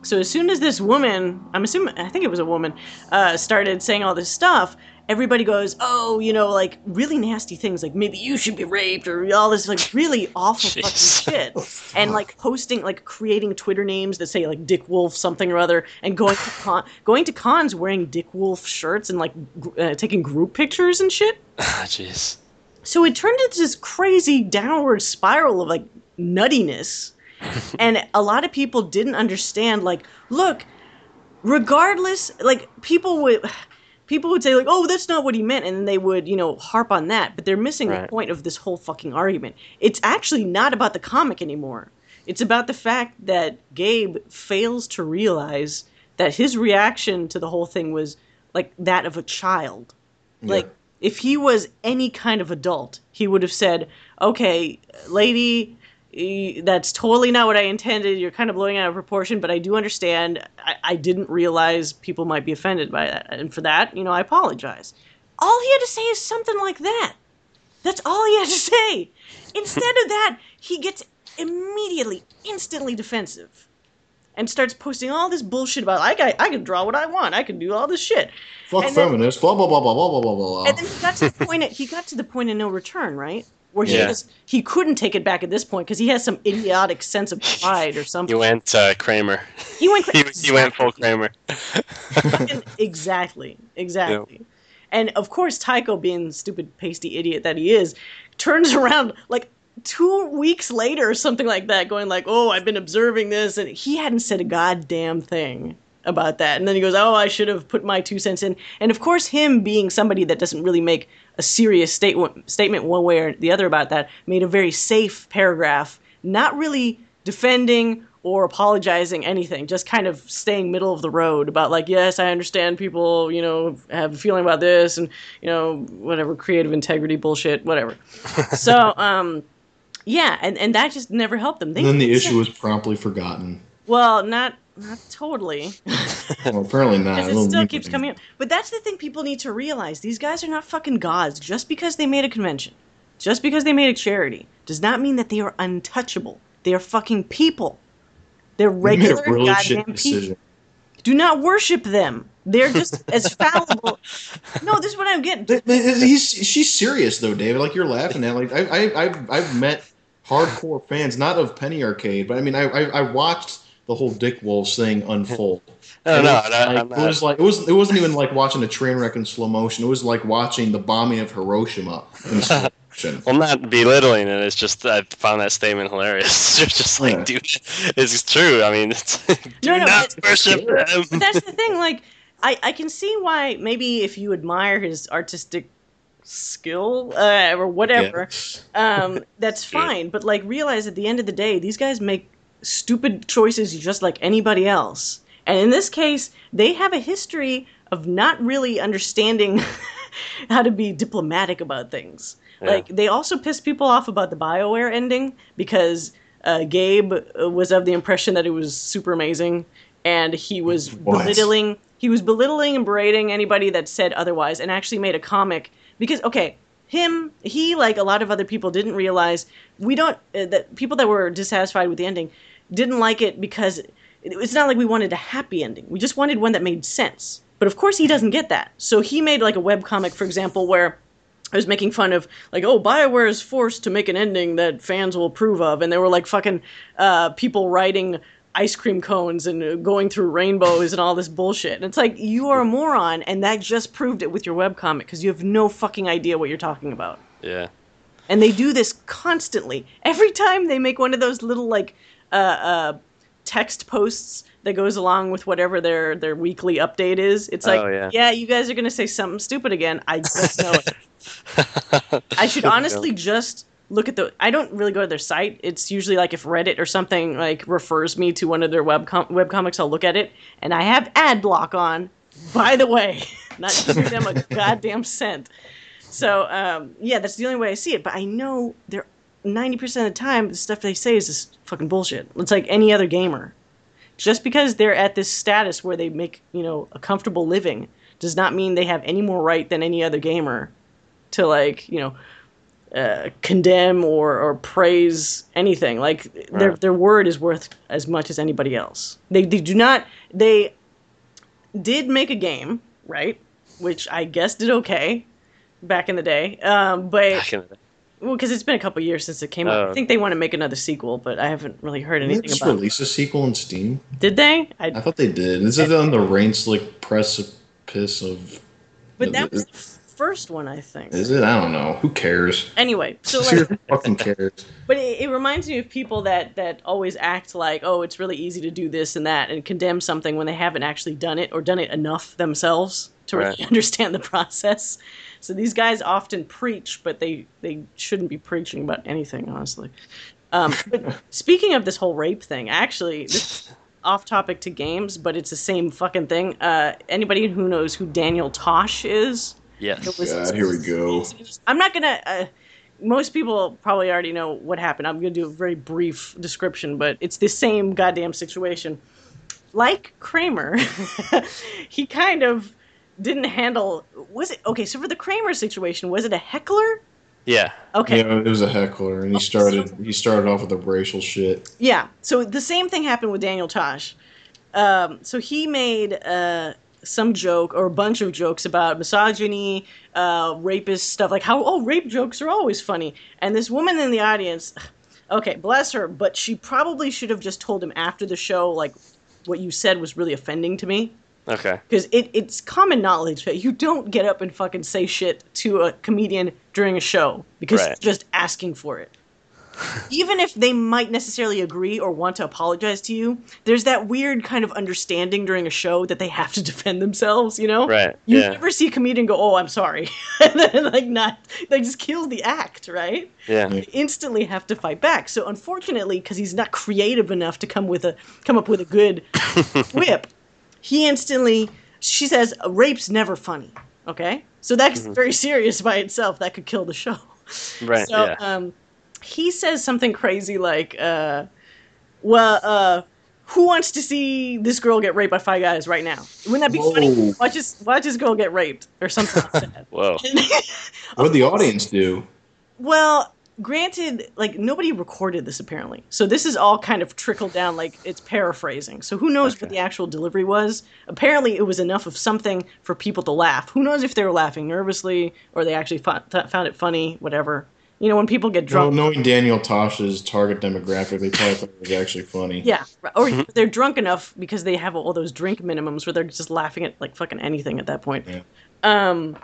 So as soon as this woman, I'm assuming, I think it was a woman, uh, started saying all this stuff, everybody goes, "Oh, you know, like really nasty things, like maybe you should be raped or all this like really awful Jeez. fucking shit." And like posting, like creating Twitter names that say like Dick Wolf something or other, and going to con- going to cons wearing Dick Wolf shirts and like gr- uh, taking group pictures and shit. Ah, Jeez. So it turned into this crazy downward spiral of like nuttiness. and a lot of people didn't understand like, look, regardless, like people would people would say like, "Oh, that's not what he meant." And they would, you know, harp on that, but they're missing the point of this whole fucking argument. It's actually not about the comic anymore. It's about the fact that Gabe fails to realize that his reaction to the whole thing was like that of a child. Like if he was any kind of adult, he would have said, "Okay, lady, that's totally not what I intended. You're kind of blowing out of proportion, but I do understand. I, I didn't realize people might be offended by that, and for that, you know, I apologize." All he had to say is something like that. That's all he had to say. Instead of that, he gets immediately, instantly defensive. And starts posting all this bullshit about I can, I can draw what I want. I can do all this shit. Fuck feminists. Blah blah blah blah blah blah blah blah. And then he got to the point. He got to the point of no return, right? Where he Yeah. just he couldn't take it back at this point because he has some idiotic sense of pride or He something. went uh, Kramer. He went. He, he went full Kramer. Exactly, exactly. And of course, Tycho, being the stupid pasty idiot that he is, turns around like two weeks later or something like that, going like, "Oh, I've been observing this," and he hadn't said a goddamn thing about that. And then he goes, "Oh, I should have put my two cents in." And of course, him being somebody that doesn't really make a serious statement statement one way or the other about that, made a very safe paragraph, not really defending or apologizing anything, just kind of staying middle of the road about like, yes, I understand people, you know, have a feeling about this and, you know, whatever creative integrity bullshit, whatever. so, um yeah, and, and that just never helped them. They and then the issue was promptly forgotten. well, not not totally. Well, apparently not. Because it still keeps coming up. But that's the thing people need to realize. These guys are not fucking gods. Just because they made a convention, just because they made a charity, does not mean that they are untouchable. They are fucking people. They're regular really goddamn people. decision. Do not worship them. They're just as fallible. No, this is what I'm getting. He's she's serious though, David. Like you're laughing at. Like I I I've, I've met hardcore fans, not of Penny Arcade, but I mean I I, I watched the whole Dick Wolves thing unfold. No, no, it was, no, like, it was like it was it wasn't even like watching a train wreck in slow motion. It was like watching the bombing of Hiroshima in slow motion. Well, not belittling it. It's just I found that statement hilarious. You're just like, Yeah. dude, it's true. I mean, it's, do No, no, not but- worship But that's the thing. Like, I, I can see why maybe if you admire his artistic skill uh, or whatever, um, that's fine. But like, realize at the end of the day, these guys make stupid choices just like anybody else. And in this case, they have a history of not really understanding how to be diplomatic about things. Yeah. Like they also pissed people off about the Bioware ending because uh, Gabe uh, was of the impression that it was super amazing, and he was What? belittling. He was belittling and berating anybody that said otherwise, and actually made a comic because okay, him he like a lot of other people didn't realize we don't uh, that people that were dissatisfied with the ending didn't like it because it's not like we wanted a happy ending. We just wanted one that made sense. But of course, he doesn't get that. So he made like a web comic, for example, where I was making fun of like, oh, Bioware is forced to make an ending that fans will approve of, and there were like fucking uh, people writing ice cream cones and uh, going through rainbows and all this bullshit. And it's like you are a moron, and that just proved it with your web comic because you have no fucking idea what you're talking about. Yeah. And they do this constantly. Every time they make one of those little like uh, uh, text posts that goes along with whatever their their weekly update is, it's like, Oh, yeah. you guys are gonna say something stupid again. I just know it. I should honestly just look at the. I don't really go to their site. It's usually like if Reddit or something like refers me to one of their web com- web comics, I'll look at it, and I have ad block on. By the way, not giving them a goddamn cent. So um, yeah, that's the only way I see it. But I know they're ninety percent of the time the stuff they say is just fucking bullshit. It's like any other gamer. Just because they're at this status where they make you know a comfortable living does not mean they have any more right than any other gamer to like you know uh, condemn or, or praise anything. Like their Right. their word is worth as much as anybody else. They they do not they did make a game right which I guess did okay back in the day. Um, but Back in the day. well, because it's been a couple years since it came out. Oh. I think they want to make another sequel, but I haven't really heard Didn't they anything just about. it. release a sequel in Steam? Did they? I, I thought they did. Is it on the rain slick precipice of? but that was the first one, I think. Is it? I don't know. Who cares? Anyway, so Who like, fucking cares? but it, it reminds me of people that that always act like, oh, it's really easy to do this and that, and condemn something when they haven't actually done it or done it enough themselves to really understand the process. So these guys often preach, but they they shouldn't be preaching about anything, honestly. Um, but speaking of this whole rape thing, actually, this off topic to games, but it's the same fucking thing. Uh, anybody who knows who Daniel Tosh is? Yes. It was- God, here we go. I'm not gonna. Uh, most people probably already know what happened. I'm gonna do a very brief description, but it's the same goddamn situation. Like Kramer, he kind of didn't handle. Was it okay? So for the Kramer situation, was it a heckler? Yeah. Okay, Yeah, it was a heckler, and he started. He started off with the racial shit. Yeah. So the same thing happened with Daniel Tosh. Um, so he made uh, some joke or a bunch of jokes about misogyny, uh, rapist stuff, like how oh rape jokes are always funny. And this woman in the audience, okay, bless her, but she probably should have just told him after the show, like what you said was really offending to me. Okay. Because it, it's common knowledge that you don't get up and fucking say shit to a comedian during a show because Right. you're just asking for it. Even if they might necessarily agree or want to apologize to you, there's that weird kind of understanding during a show that they have to defend themselves, you know? Right. You yeah. never see a comedian go, "Oh, I'm sorry," and then like not, they just kill the act, right? Yeah. They instantly have to fight back. So unfortunately, because he's not creative enough to come with a come up with a good whip, he instantly she says rape's never funny. Okay, so that's very serious by itself. That could kill the show. Right. So yeah. um, he says something crazy like, uh, "Well, uh, who wants to see this girl get raped by five guys right now? Wouldn't that be funny? Whoa. Watch this, watch this girl get raped or something like that." Whoa. What'd the audience do? Well, granted, like nobody recorded this apparently, so this is all kind of trickled down. Like it's paraphrasing. So who knows what the actual delivery was? Apparently, it was enough of something for people to laugh. Who knows if they were laughing nervously or they actually found, found it funny? Whatever. You know, when people get Well, drunk. knowing Daniel Tosh's target demographic, they probably thought it was actually funny. Yeah, or they're drunk enough because they have all those drink minimums where they're just laughing at like fucking anything at that point. Yeah. Um,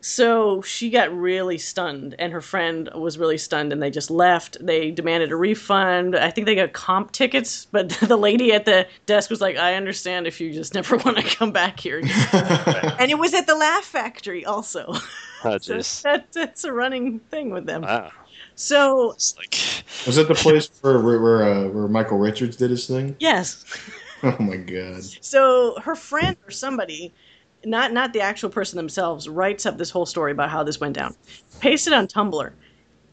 so she got really stunned, and her friend was really stunned, and they just left. They demanded a refund. I think they got comp tickets, but the lady at the desk was like, "I understand if you just never want to come back here." and it was at the Laugh Factory also. Oh, so that, that's a running thing with them. Wow. So like. Was that the place where where where, uh, where Michael Richards did his thing? yes. Oh my god! So her friend or somebody, not not the actual person themselves, writes up this whole story about how this went down, pasted on Tumblr.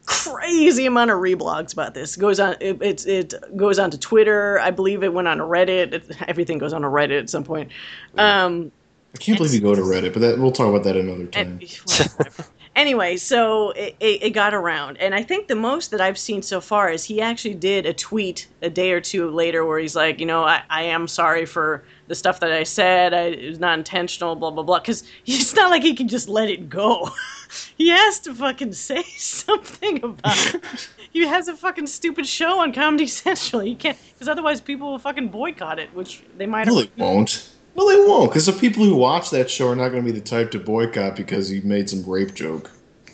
Crazy amount of reblogs about this goes on. It, it it goes on to Twitter. I believe it went on to Reddit. It, everything goes on to Reddit at some point. Um, I can't believe you go to Reddit, but that we'll talk about that another time. and, anyway, so it, it, it got around, and I think the most that I've seen so far is he actually did a tweet a day or two later where he's like, you know, I, I am sorry for the stuff that I said. I, it was not intentional, blah blah blah. Because it's not like he can just let it go. he has to fucking say something about it. he has a fucking stupid show on Comedy Central. He can't, because otherwise people will fucking boycott it, which they might. No, have they won't. No, they won't, because the people who watch that show are not going to be the type to boycott because he made some rape joke.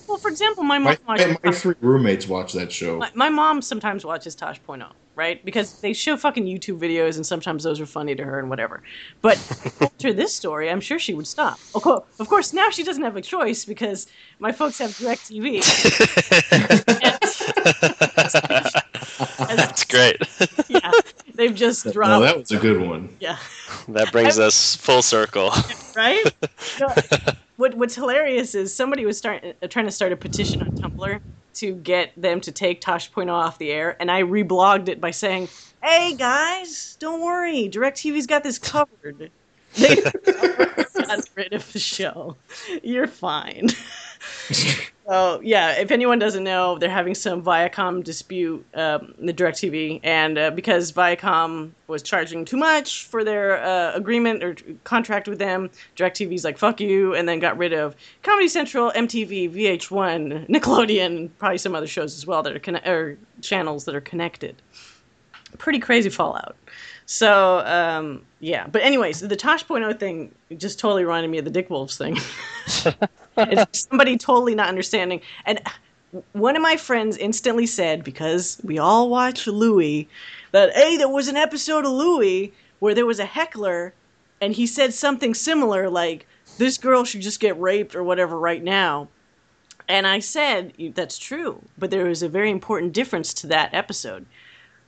Well, for example, my mom. My, my three roommates watch that show. My, my mom sometimes watches Tosh.0, right? Because they show fucking YouTube videos, and sometimes those are funny to her and whatever. But after this story, I'm sure she would stop. Of course, now she doesn't have a choice because my folks have DirecTV. That's great. yeah, they've just No, dropped. that was a good one. yeah, that brings us full circle. right? No, what What's hilarious is somebody was start, uh, trying to start a petition on Tumblr to get them to take Tosh.0 off the air, and I reblogged it by saying, "Hey guys, don't worry, DirecTV's got this covered. They got rid of the show. You're fine." So yeah, if anyone doesn't know, they're having some Viacom dispute, um, the Directv, and uh, because Viacom was charging too much for their uh, agreement or contract with them, Directv's like fuck you, and then got rid of Comedy Central, MTV, VH1, Nickelodeon, probably some other shows as well that are or channels that are connected. Pretty crazy fallout. So um, yeah, but anyways, the Tosh.0 thing just totally reminded me of the Dick Wolves thing. it's somebody totally not understanding. And one of my friends instantly said, because we all watch Louie, that hey, there was an episode of Louie where there was a heckler, and he said something similar like, "This girl should just get raped or whatever right now." And I said, that's true, but there was a very important difference to that episode.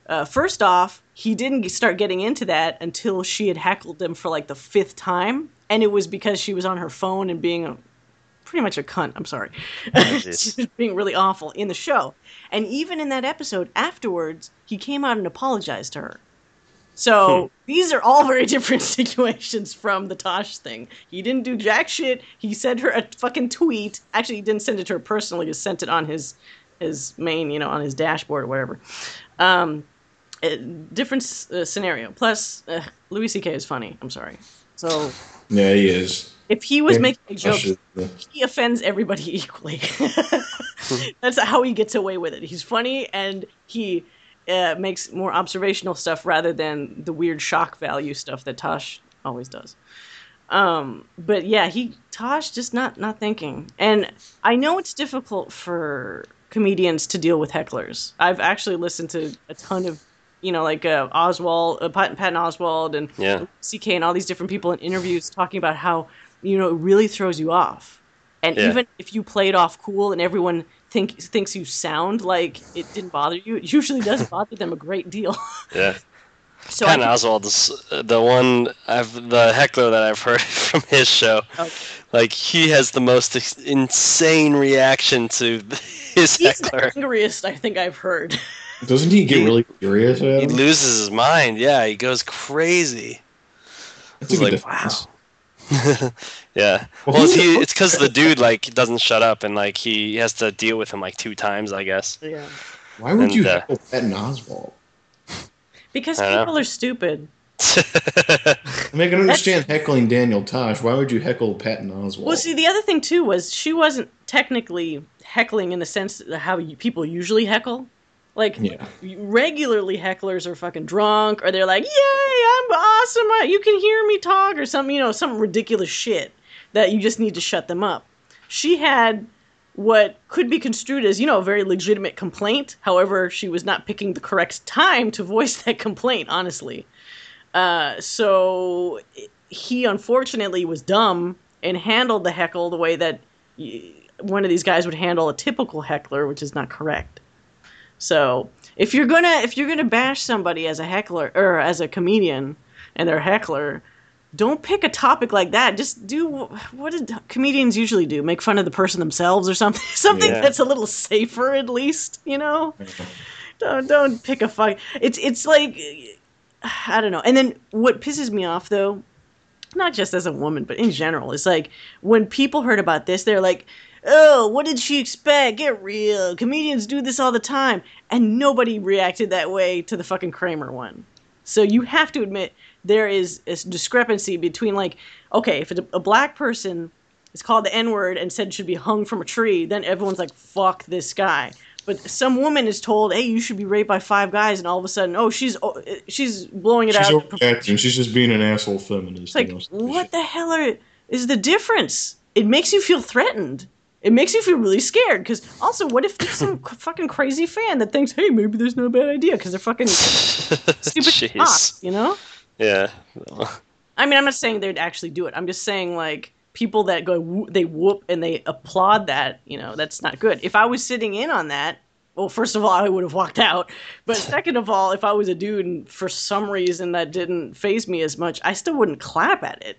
Uh, first off, he didn't start getting into that until she had heckled him for like the fifth time, and it was because she was on her phone and being a, pretty much a cunt. I'm sorry, was being really awful in the show. And even in that episode, afterwards, he came out and apologized to her. So these are all very different situations from the Tosh thing. He didn't do jack shit. He sent her a fucking tweet. Actually, he didn't send it to her personally. He sent it on his his main, you know, on his dashboard or whatever. Um, uh, different s- uh, scenario. Plus, uh, Louis C.K. is funny. I'm sorry. So Yeah, he is. if he was Yeah, making a I joke, should- he offends everybody equally. That's how he gets away with it. He's funny and he uh, makes more observational stuff rather than the weird shock value stuff that Tosh always does. Um, but yeah, he Tosh just not not thinking. And I know it's difficult for comedians to deal with hecklers. I've actually listened to a ton of, you know, like uh, Oswalt, uh, Pat- Patton Oswalt, and Yeah. CK and all these different people in interviews talking about how you know it really throws you off, and Yeah. even if you play it off cool and everyone think thinks you sound like it didn't bother you, it usually does bother them a great deal. Yeah. so Patton Oswalt is uh, the one I've the heckler that I've heard from his show. Okay. Like he has the most insane reaction to his he's the heckler. angriest I think I've heard. Doesn't he get really furious? He him? loses his mind. Yeah, he goes crazy. That's He's good like, defense. yeah. Well, Well, who's he, it's because the dude like doesn't shut up and like he has to deal with him like two times, I guess. yeah, Why would and, you uh, heckle Patton Oswalt? because I know. people are stupid. I mean, I can understand heckling Daniel Tosh. Why would you heckle Patton Oswalt? Well, see, the other thing too was she wasn't technically heckling in the sense that how you, people usually heckle. Like Yeah. regularly, hecklers are fucking drunk, or they're like, "Yay, I'm awesome! I- You can hear me talk," or something, you know, some ridiculous shit that you just need to shut them up. She had what could be construed as, you know, a very legitimate complaint. However, she was not picking the correct time to voice that complaint. Honestly, uh, so he unfortunately was dumb and handled the heckle the way that one of these guys would handle a typical heckler, which is not correct. So if you're gonna if you're gonna bash somebody as a heckler or as a comedian and they're a heckler, don't pick a topic like that. Just do what did comedians usually do? Make fun of the person themselves or something. Something Yeah. that's a little safer at least, you know. Don't don't pick a fight. It's it's like I don't know. And then what pisses me off though, not just as a woman, but in general, is like when people heard about this, they're like, "Oh, what did she expect? Get real. Comedians do this all the time." And nobody reacted that way to the fucking Kramer one. So you have to admit there is a discrepancy between like, okay, if a, a black person is called the N word and said should be hung from a tree, then everyone's like, fuck this guy. But some woman is told, hey, you should be raped by five guys, and all of a sudden, oh, she's oh, eh, she's blowing it She's out. overreacting. She's just being an asshole feminist. It's like, you know, what the hell are, is the difference? It makes you feel threatened. It makes you feel really scared. Because also, what if there's some fucking crazy fan that thinks, hey, maybe there's no bad idea because they're fucking stupid cops, you know? Yeah. I mean, I'm not saying they'd actually do it. I'm just saying like people that go they whoop and they applaud that. You know, that's not good. If I was sitting in on that, well, first of all, I would have walked out. But second of all, if I was a dude and for some reason that didn't faze me as much, I still wouldn't clap at it.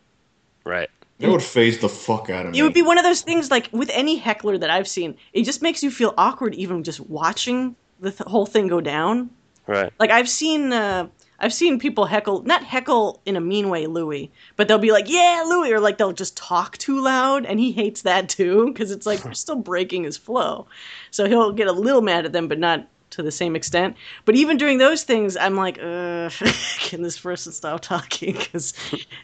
Right. That would faze the fuck out of me. It would be one of those things like with any heckler that I've seen, it just makes you feel awkward even just watching the th- whole thing go down. Right. Like I've seen, uh, I've seen people heckle, not heckle in a mean way, Louis, but they'll be like, "Yeah, Louis," or like they'll just talk too loud, and he hates that too because it's like they're still breaking his flow. So he'll get a little mad at them, but not to the same extent. But even during those things, I'm like, can this person stop talking? Because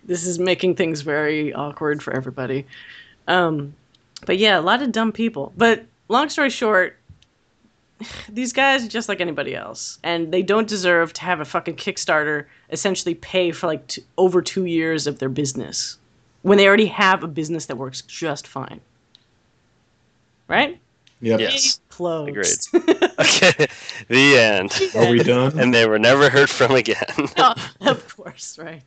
this is making things very awkward for everybody. Um, but yeah, a lot of dumb people. But long story short, these guys are just like anybody else, and they don't deserve to have a fucking Kickstarter essentially pay for like over two years of their business when they already have a business that works just fine. Right? Yep. Yes. Closed. Agreed. Okay. The end. Are we done? And they were never heard from again. Oh, of course, right.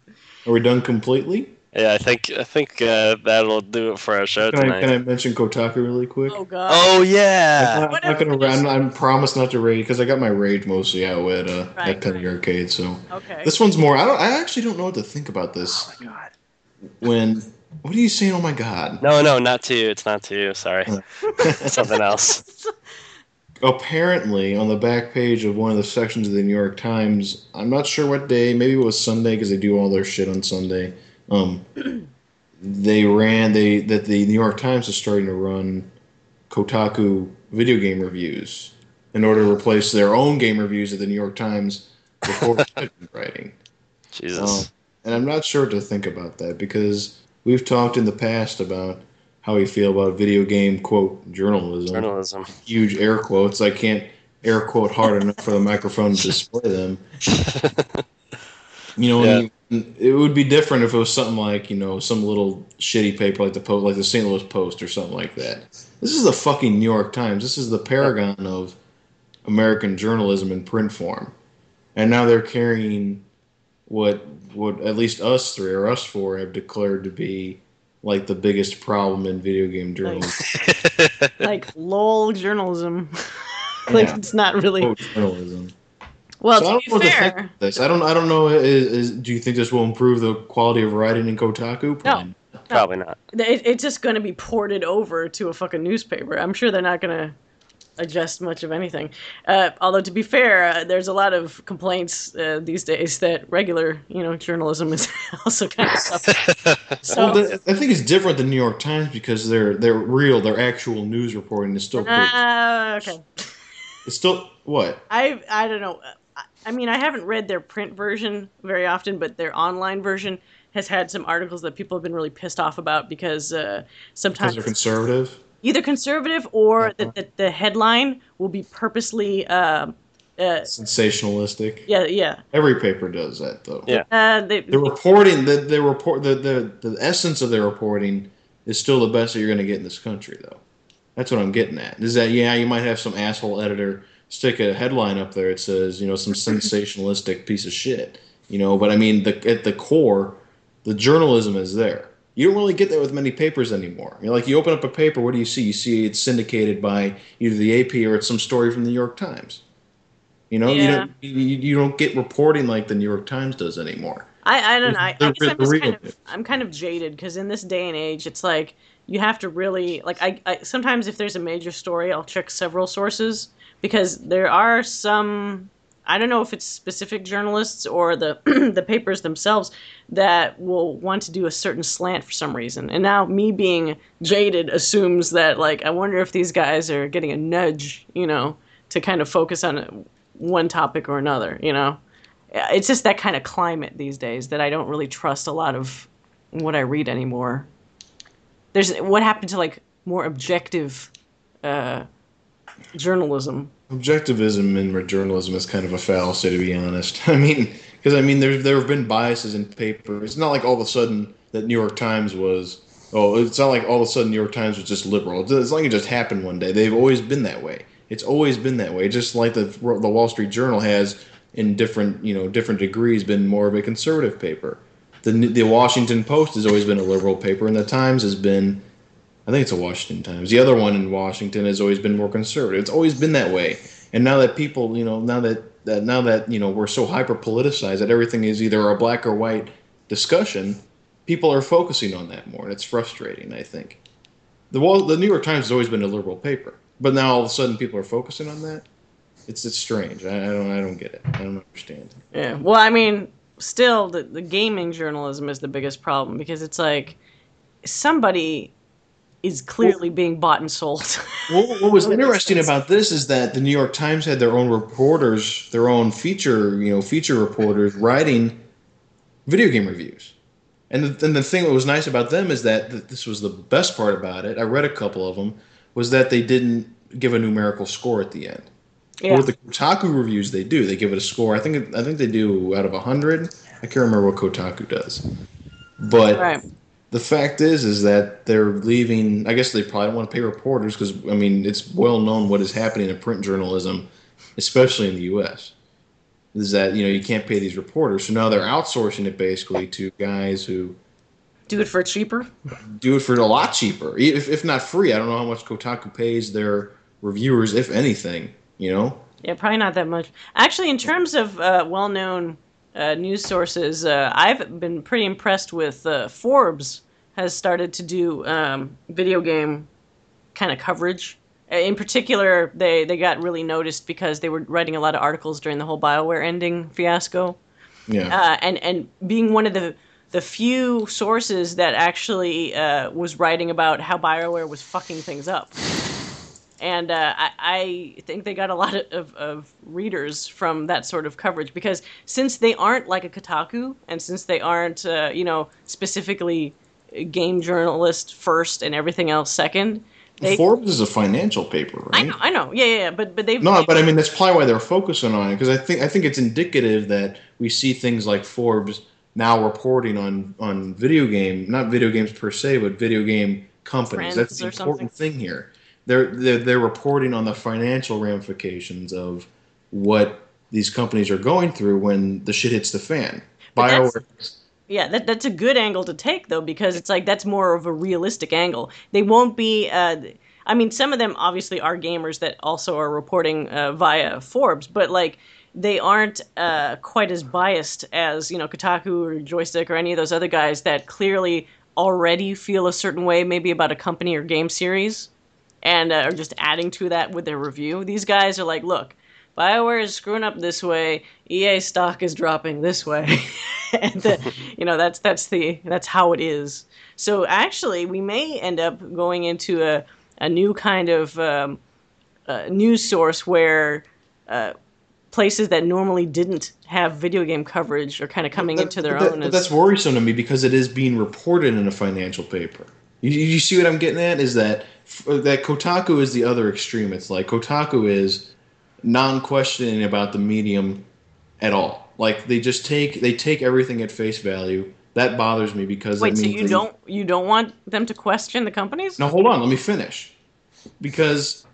Are we done completely? yeah, I think I think uh, that'll do it for our show Can I, tonight. can I mention Kotaku really quick? Oh god. Oh I'm yeah. not, I'm not gonna. I'm, I'm promise not to rage because I got my rage mostly out at uh, Right, at Penny right. Arcade. So Okay. this one's more. I don't. I actually don't know what to think about this. Oh my god. When what are you saying? Oh my god! No, no, not to you. It's not to you. Sorry. Uh. Something else. Apparently, on the back page of one of the sections of the New York Times, I'm not sure what day. Maybe it was Sunday because they do all their shit on Sunday. Um, they ran they that the New York Times is starting to run Kotaku video game reviews in order to replace their own game reviews that the New York Times before writing. Jesus. Um, and I'm not sure what to think about that because we've talked in the past about how we feel about video game quote journalism. Journalism. Huge air quotes. I can't air quote hard enough for the microphone to display them. You know, Yeah. and it would be different if it was something like you know some little shitty paper like the post, like the St. Louis Post or something like that. This is the fucking New York Times. This is the paragon of American journalism in print form, and now they're carrying what what at least us three or us four have declared to be like the biggest problem in video game journalism. like lol journalism. like Yeah. it's not really. Quote journalism. Well, So I to don't be know what to think fair, this. I don't. I don't know. Is, is, do you think this will improve the quality of writing in Kotaku? Probably not. Probably not. it, it's just going to be ported over to a fucking newspaper. I'm sure they're not going to adjust much of anything. Uh, although to be fair, uh, there's a lot of complaints uh, these days that regular, you know, journalism is also kind of suffering. So Well, the, I think it's different than New York Times because they're they're real. Their actual news reporting is still pretty, uh, okay. it's still what I I don't know. I, I mean, I haven't read their print version very often, but their online version has had some articles that people have been really pissed off about because uh, because sometimes they're conservative. Either conservative or Uh-huh. that the, the headline will be purposely. Uh, uh, Sensationalistic. yeah, yeah. Every paper does that though. Yeah. Uh, they, The reporting, the the report, the, the the essence of their reporting is still the best that you're going to get in this country though. That's what I'm getting at. Is that yeah, you might have some asshole editor stick a headline up there. It says you know some sensationalistic piece of shit. You know, but I mean the at the core, the journalism is there. You don't really get that with many papers anymore. You know, like you open up a paper, what do you see? You see it's syndicated by either the AP or it's some story from the New York Times. You know, you don't you, you don't get reporting like the New York Times does anymore. I, I don't know. I, I guess I'm just kind of. I'm kind of jaded because in this day and age, it's like you have to really like I, I sometimes if there's a major story, I'll check several sources because there are some I don't know if it's specific journalists or the the papers themselves that will want to do a certain slant for some reason. And now me being jaded assumes that like I wonder if these guys are getting a nudge, you know, to kind of focus on one topic or another, you know. It's just that kind of climate these days that I don't really trust a lot of what I read anymore. There's what happened to like more objective uh, journalism. Objectivism in journalism is kind of a fallacy, to be honest. I mean, because I mean, there there have been biases in paper. It's not like all of a sudden that New York Times was. Oh, it's not like all of a sudden New York Times was just liberal. It's like it just happened one day. They've always been that way. It's always been that way. Just like the the Wall Street Journal has, in different you know different degrees, been more of a conservative paper. The the Washington Post has always been a liberal paper, and the Times has been I think it's a Washington Times. The other one in Washington has always been more conservative. It's always been that way. And now that people, you know, now that, that now that you know we're so hyper politicized that everything is either a black or white discussion, people are focusing on that more, and it's frustrating. I think the Wall, the New York Times has always been a liberal paper, but now all of a sudden people are focusing on that. it's it's strange. I, I don't I don't get it. I don't understand. Yeah. Well, I mean, still, the, the gaming journalism is the biggest problem because it's like somebody is clearly being bought and sold. What, what was interesting about this is that the New York Times had their own reporters, their own feature, you know, feature reporters writing video game reviews. And the, and the thing that was nice about them is that th- this was the best part about it. I read a couple of them was that they didn't give a numerical score at the end. yeah. With the Kotaku reviews, they do. They give it a score. I think I think they do out of hundred. I can't remember what Kotaku does, but Right. The fact is is that they're leaving. I guess they probably don't want to pay reporters because I mean it's well known what is happening in print journalism, especially in the U.S. Is that you know you can't pay these reporters, so now they're outsourcing it basically to guys who Do it for cheaper. do it for a lot cheaper, if, if not free. I don't know how much Kotaku pays their reviewers, if anything. You know. Yeah, probably not that much. Actually, in terms of uh, well-known uh, news sources, uh, I've been pretty impressed with uh, Forbes has started to do um, video game kind of coverage. Uh, In particular, they they got really noticed because they were writing a lot of articles during the whole Bioware ending fiasco, Yeah. uh, and and being one of the the few sources that actually uh, was writing about how Bioware was fucking things up and uh, I, I think they got a lot of, of readers from that sort of coverage because since they aren't like a Kotaku and since they aren't uh, you know specifically game journalist first and everything else second they Forbes is a financial paper, right? I know I know yeah yeah, yeah but but they've No, but I mean that's probably why they're focusing on it because I think I think it's indicative that we see things like Forbes now reporting on on video game, not video games per se, but video game companies. That's the or important thing here. They're, they're they're reporting on the financial ramifications of what these companies are going through when the shit hits the fan. Yeah, that, that's a good angle to take though, because it's like that's more of a realistic angle. They won't be. Uh, I mean, some of them obviously are gamers that also are reporting uh, via Forbes, but like they aren't uh, quite as biased as you know Kotaku or Joystiq or any of those other guys that clearly already feel a certain way, maybe about a company or game series, and uh, are just adding to that with their review. These guys are like, look. Bioware is screwing up this way. EA stock is dropping this way, and the, you know that's that's the that's how it is. So actually, we may end up going into a a new kind of um, uh, news source where uh, places that normally didn't have video game coverage are kind of coming That- into their that- own. as- that's worrisome to me because it is being reported in a financial paper. You, you see what I'm getting at? Is that that Kotaku is the other extreme? It's like Kotaku is non-questioning about the medium at all. Like they just take they take everything at face value. That bothers me because Wait, so you they- don't you don't want them to question the companies? No, hold on, let me finish. Because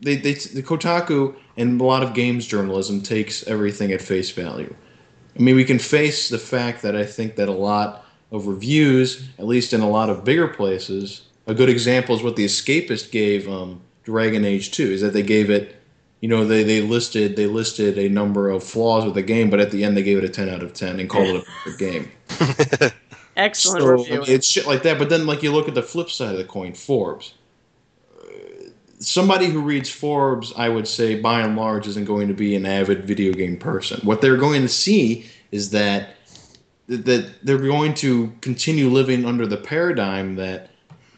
they, they the Kotaku and a lot of games journalism takes everything at face value. I mean, we can face the fact that I think that a lot of reviews, at least in a lot of bigger places, a good example is what the Escapist gave um, Dragon Age 2, is that they gave it, you know, they, they listed they listed a number of flaws with the game, but at the end they gave it a 10 out of 10 and called it a game. Excellent So review. it's shit like that. But then, like you look at the flip side of the coin, Forbes. Uh, Somebody who reads Forbes, I would say, by and large, isn't going to be an avid video game person. What they're going to see is that that they're going to continue living under the paradigm that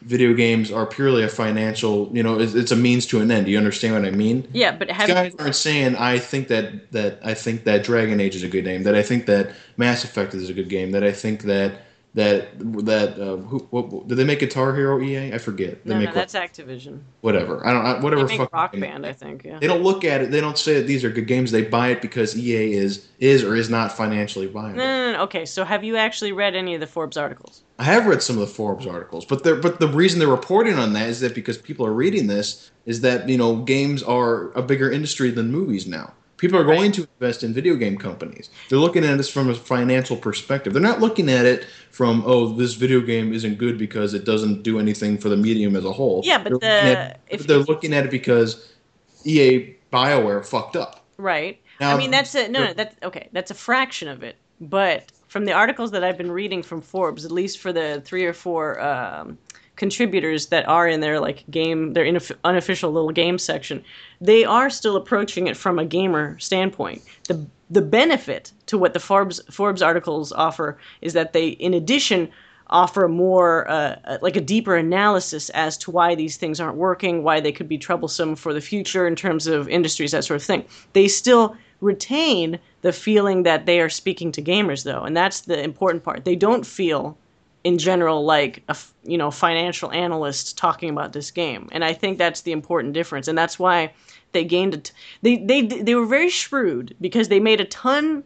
video games are purely a financial, you know, it's, it's a means to an end. Do you understand what I mean? yeah, but have guys aren't saying I think that that I think that Dragon Age is a good game, that I think that Mass Effect is a good game, that I think that that that uh, who, what, did they make Guitar Hero EA? I forget. They no, make no, that's Activision. whatever. I don't I, They whatever. make Rock. Band, I think. Yeah. They don't look at it. They don't say that these are good games. They buy it because EA is is or is not financially viable. No, no, no, Okay, so have you actually read any of the Forbes articles? I have read some of the Forbes articles, but they're, but the reason they're reporting on that is that because people are reading this is that you know games are a bigger industry than movies now. People are going to invest in video game companies. They're looking at this from a financial perspective. They're not looking at it from oh this video game isn't good because it doesn't do anything for the medium as a whole. Yeah, but they're looking at, if- they're looking at it because EA Bioware fucked up. Right. Now, I mean, that's a no, no. That's okay. That's a fraction of it. But from the articles that I've been reading from Forbes, at least for the three or four um, contributors that are in their like game, their unofficial little game section, they are still approaching it from a gamer standpoint. The the benefit to what the Forbes Forbes articles offer is that they, in addition, offer more uh, like a deeper analysis as to why these things aren't working, why they could be troublesome for the future in terms of industries, that sort of thing. They still retain the feeling that they are speaking to gamers, though, and that's the important part. They don't feel, in general, like a you know financial analyst talking about this game, and I think that's the important difference, and that's why they gained it. They they they were very shrewd because they made a ton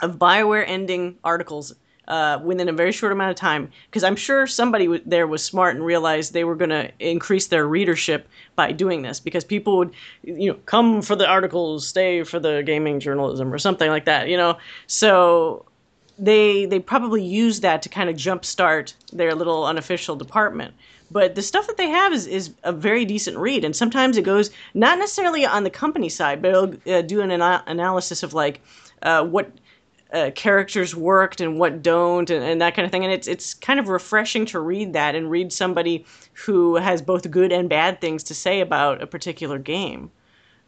of Bioware ending articles uh, within a very short amount of time because I'm sure somebody w- there was smart and realized they were going to increase their readership by doing this because people would, you know, come for the articles, stay for the gaming journalism or something like that, you know. So they they probably use that to kind of jumpstart their little unofficial department. But the stuff that they have is, is a very decent read, and sometimes it goes not necessarily on the company side, but it'll uh, do an ana- analysis of like uh, what uh, characters worked and what don't and, and, that kind of thing and it's it's kind of refreshing to read that and read somebody who has both good and bad things to say about a particular game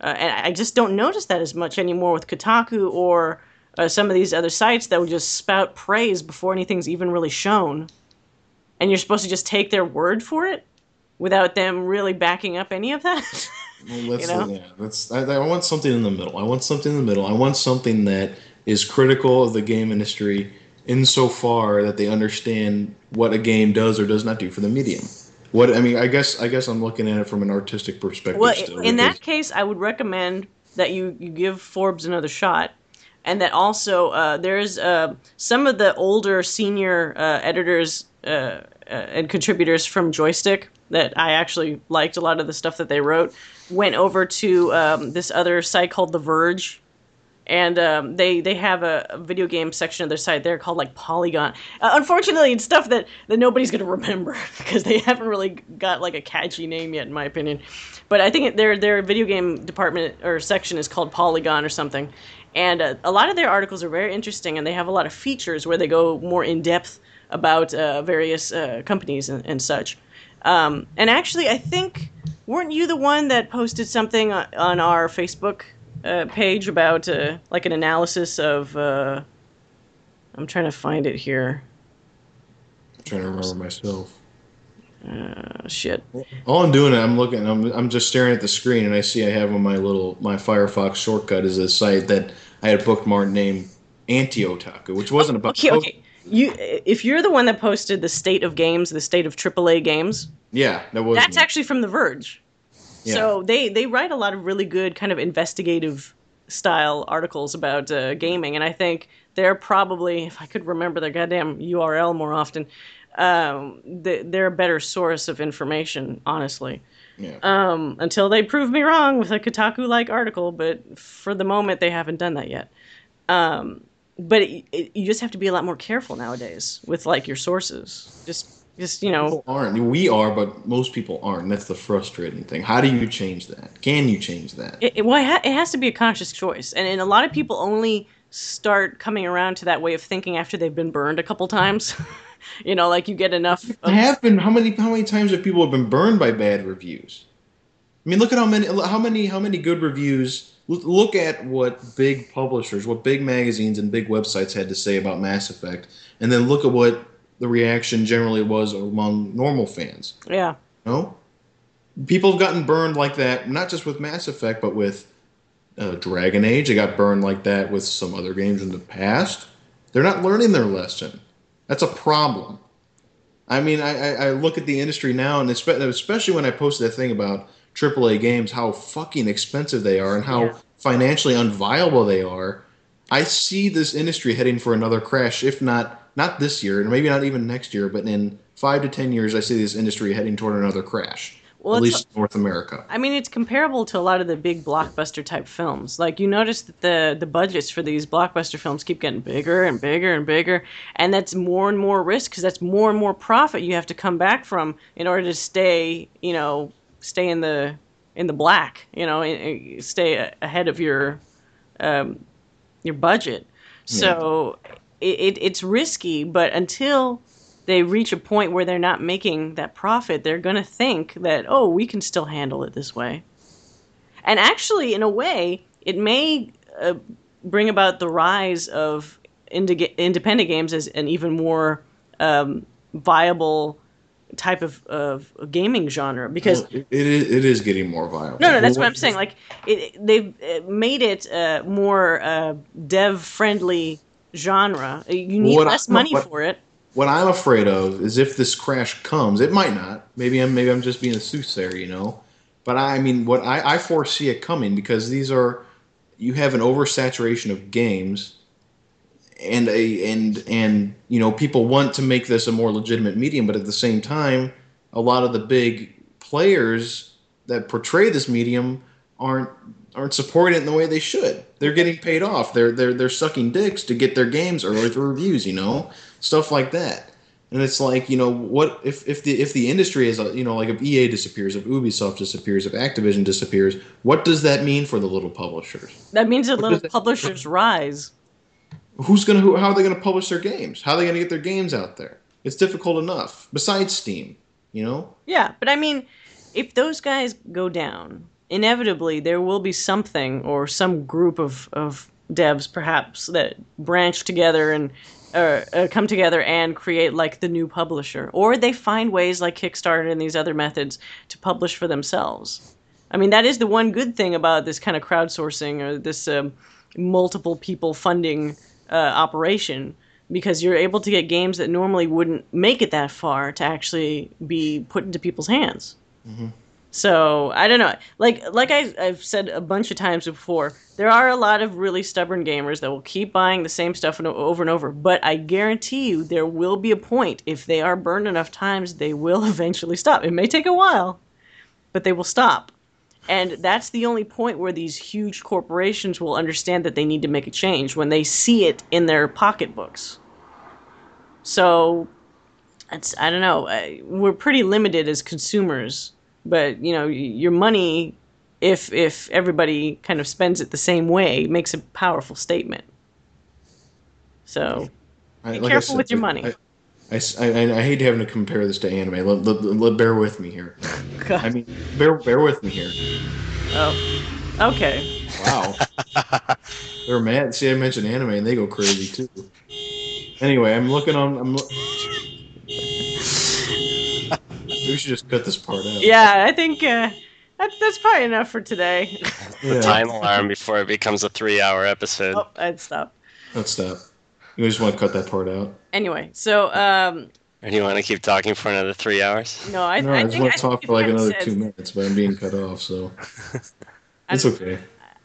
uh, and I just don't notice that as much anymore with Kotaku or uh, some of these other sites that will just spout praise before anything's even really shown and you're supposed to just take their word for it without them really backing up any of that well, you know? yeah, let's, I, I want something in the middle I want something in the middle I want something that is critical of the game industry insofar that they understand what a game does or does not do for the medium. What I mean, I guess I guess I'm looking at it from an artistic perspective. Well, still, in that case, I would recommend that you you give Forbes another shot, and that also uh, there's uh, some of the older senior uh, editors uh, uh, and contributors from Joystiq that I actually liked a lot of the stuff that they wrote. Went over to um, this other site called The Verge, and um, they they have a, a, video game section of their site there called like Polygon. Uh, unfortunately, it's stuff that, that nobody's gonna remember because they haven't really got like a catchy name yet, in my opinion. But I think their their video game department or section is called Polygon or something, and uh, a lot of their articles are very interesting, and they have a lot of features where they go more in depth about uh, various uh, companies and, and such. Um, and actually, I think weren't you the one that posted something on our Facebook uh, page about uh, like an analysis of. Uh, I'm trying to find it here. I'm trying to remember myself. Uh, shit. All I'm doing, I'm looking, I'm, I'm just staring at the screen, and I see I have on my little my Firefox shortcut is a site that I had bookmarked named Anti Otaku, which wasn't about. Okay, okay. You, if you're the one that posted the state of games, the state of AAA games, yeah, that was. That's me. actually from The Verge. Yeah. So they they write a lot of really good kind of investigative style articles about uh, gaming, and I think they're probably, if I could remember their goddamn URL more often, um, they, they're a better source of information, honestly. Yeah. Um, until they prove me wrong with a Kotaku like article, but for the moment they haven't done that yet. Um, but it, it, you just have to be a lot more careful nowadays with like your sources. Just just you know people aren't. We are, but most people aren't. That's the frustrating thing. How do you change that? Can you change that? It, it, well, it, ha- it has to be a conscious choice, and, and a lot of people only start coming around to that way of thinking after they've been burned a couple times. you know, like you get enough. Of- I have been. How many? How many times have people have been burned by bad reviews? I mean, look at how many. How many? How many good reviews? Look at what big publishers, what big magazines and big websites had to say about Mass Effect, and then look at what the reaction generally was among normal fans. Yeah. No, people have gotten burned like that, not just with Mass Effect, but with uh, Dragon Age. They got burned like that with some other games in the past. They're not learning their lesson. That's a problem. I mean, I, I, I look at the industry now, and especially when I posted that thing about AAA games, how fucking expensive they are, and how Yeah. financially unviable they are. I see this industry heading for another crash, if not not this year, and maybe not even next year, but in five to ten years, I see this industry heading toward another crash. Well, at least North America. I mean, it's comparable to a lot of the big blockbuster type films. Like you notice that the the budgets for these blockbuster films keep getting bigger and bigger and bigger, and that's more and more risk because that's more and more profit you have to come back from in order to stay, you know, stay in the in the black, you know, stay ahead of your um, your budget. So it, it, it's risky, but until they reach a point where they're not making that profit, they're going to think that, oh, we can still handle it this way. And actually, in a way, it may uh, bring about the rise of indi- independent games as an even more um, viable type of, of gaming genre because Well, it, it is it is getting more viable. no, no, that's Well, what I'm saying. Like, it, they've uh, made it uh, more uh, dev-friendly genre. You need What I- less money what- for it. What I'm afraid of is if this crash comes, it might not. Maybe I'm maybe I'm just being a soothsayer, you know. But I mean, what I, I foresee it coming because these are you have an oversaturation of games, and a and and you know people want to make this a more legitimate medium, but at the same time, a lot of the big players that portray this medium aren't aren't supporting it in the way they should. They're getting paid off. They're they're they're sucking dicks to get their games early for reviews, you know, stuff like that. And it's like, you know, what if, if the if the industry is, a, you know, like if EA disappears, if Ubisoft disappears, if Activision disappears, what does that mean for the little publishers? That means the little publishers rise. Who's gonna who, how are they gonna publish their games? How are they gonna get their games out there? It's difficult enough. Besides Steam, you know. Yeah, but I mean, if those guys go down, inevitably there will be something or some group of, of devs perhaps that branch together and uh, uh, come together and create like the new publisher, or they find ways like Kickstarter and these other methods to publish for themselves. I mean, that is the one good thing about this kind of crowdsourcing or this um, multiple people funding uh, operation because you're able to get games that normally wouldn't make it that far to actually be put into people's hands. So I don't know. Like like I, I've said a bunch of times before, there are a lot of really stubborn gamers that will keep buying the same stuff over and over. But I guarantee you, there will be a point if they are burned enough times, they will eventually stop. It may take a while, but they will stop. And that's the only point where these huge corporations will understand that they need to make a change when they see it in their pocketbooks. So, it's I don't know. We're pretty limited as consumers, but you know, your money, if if everybody kind of spends it the same way, makes a powerful statement. So, I, Be careful with your money. I, I, I- I hate having to compare this to anime. Let, let, let- bear with me here. I mean, bear bear with me here. oh, okay. Wow. They're mad. See, I mentioned anime and they go crazy too. Anyway, I'm looking on. I'm. Lo- we should just cut this part out. Yeah, I think uh, that, that's probably enough for today. Yeah. Time alarm before it becomes a three-hour episode. oh, I'd stop. Let's stop. You just want to cut that part out. Anyway, so um, Or do you want to keep talking for another three hours? no, I, no, I I, just want to talk for like another said- two minutes, but I'm being cut off, so it's okay.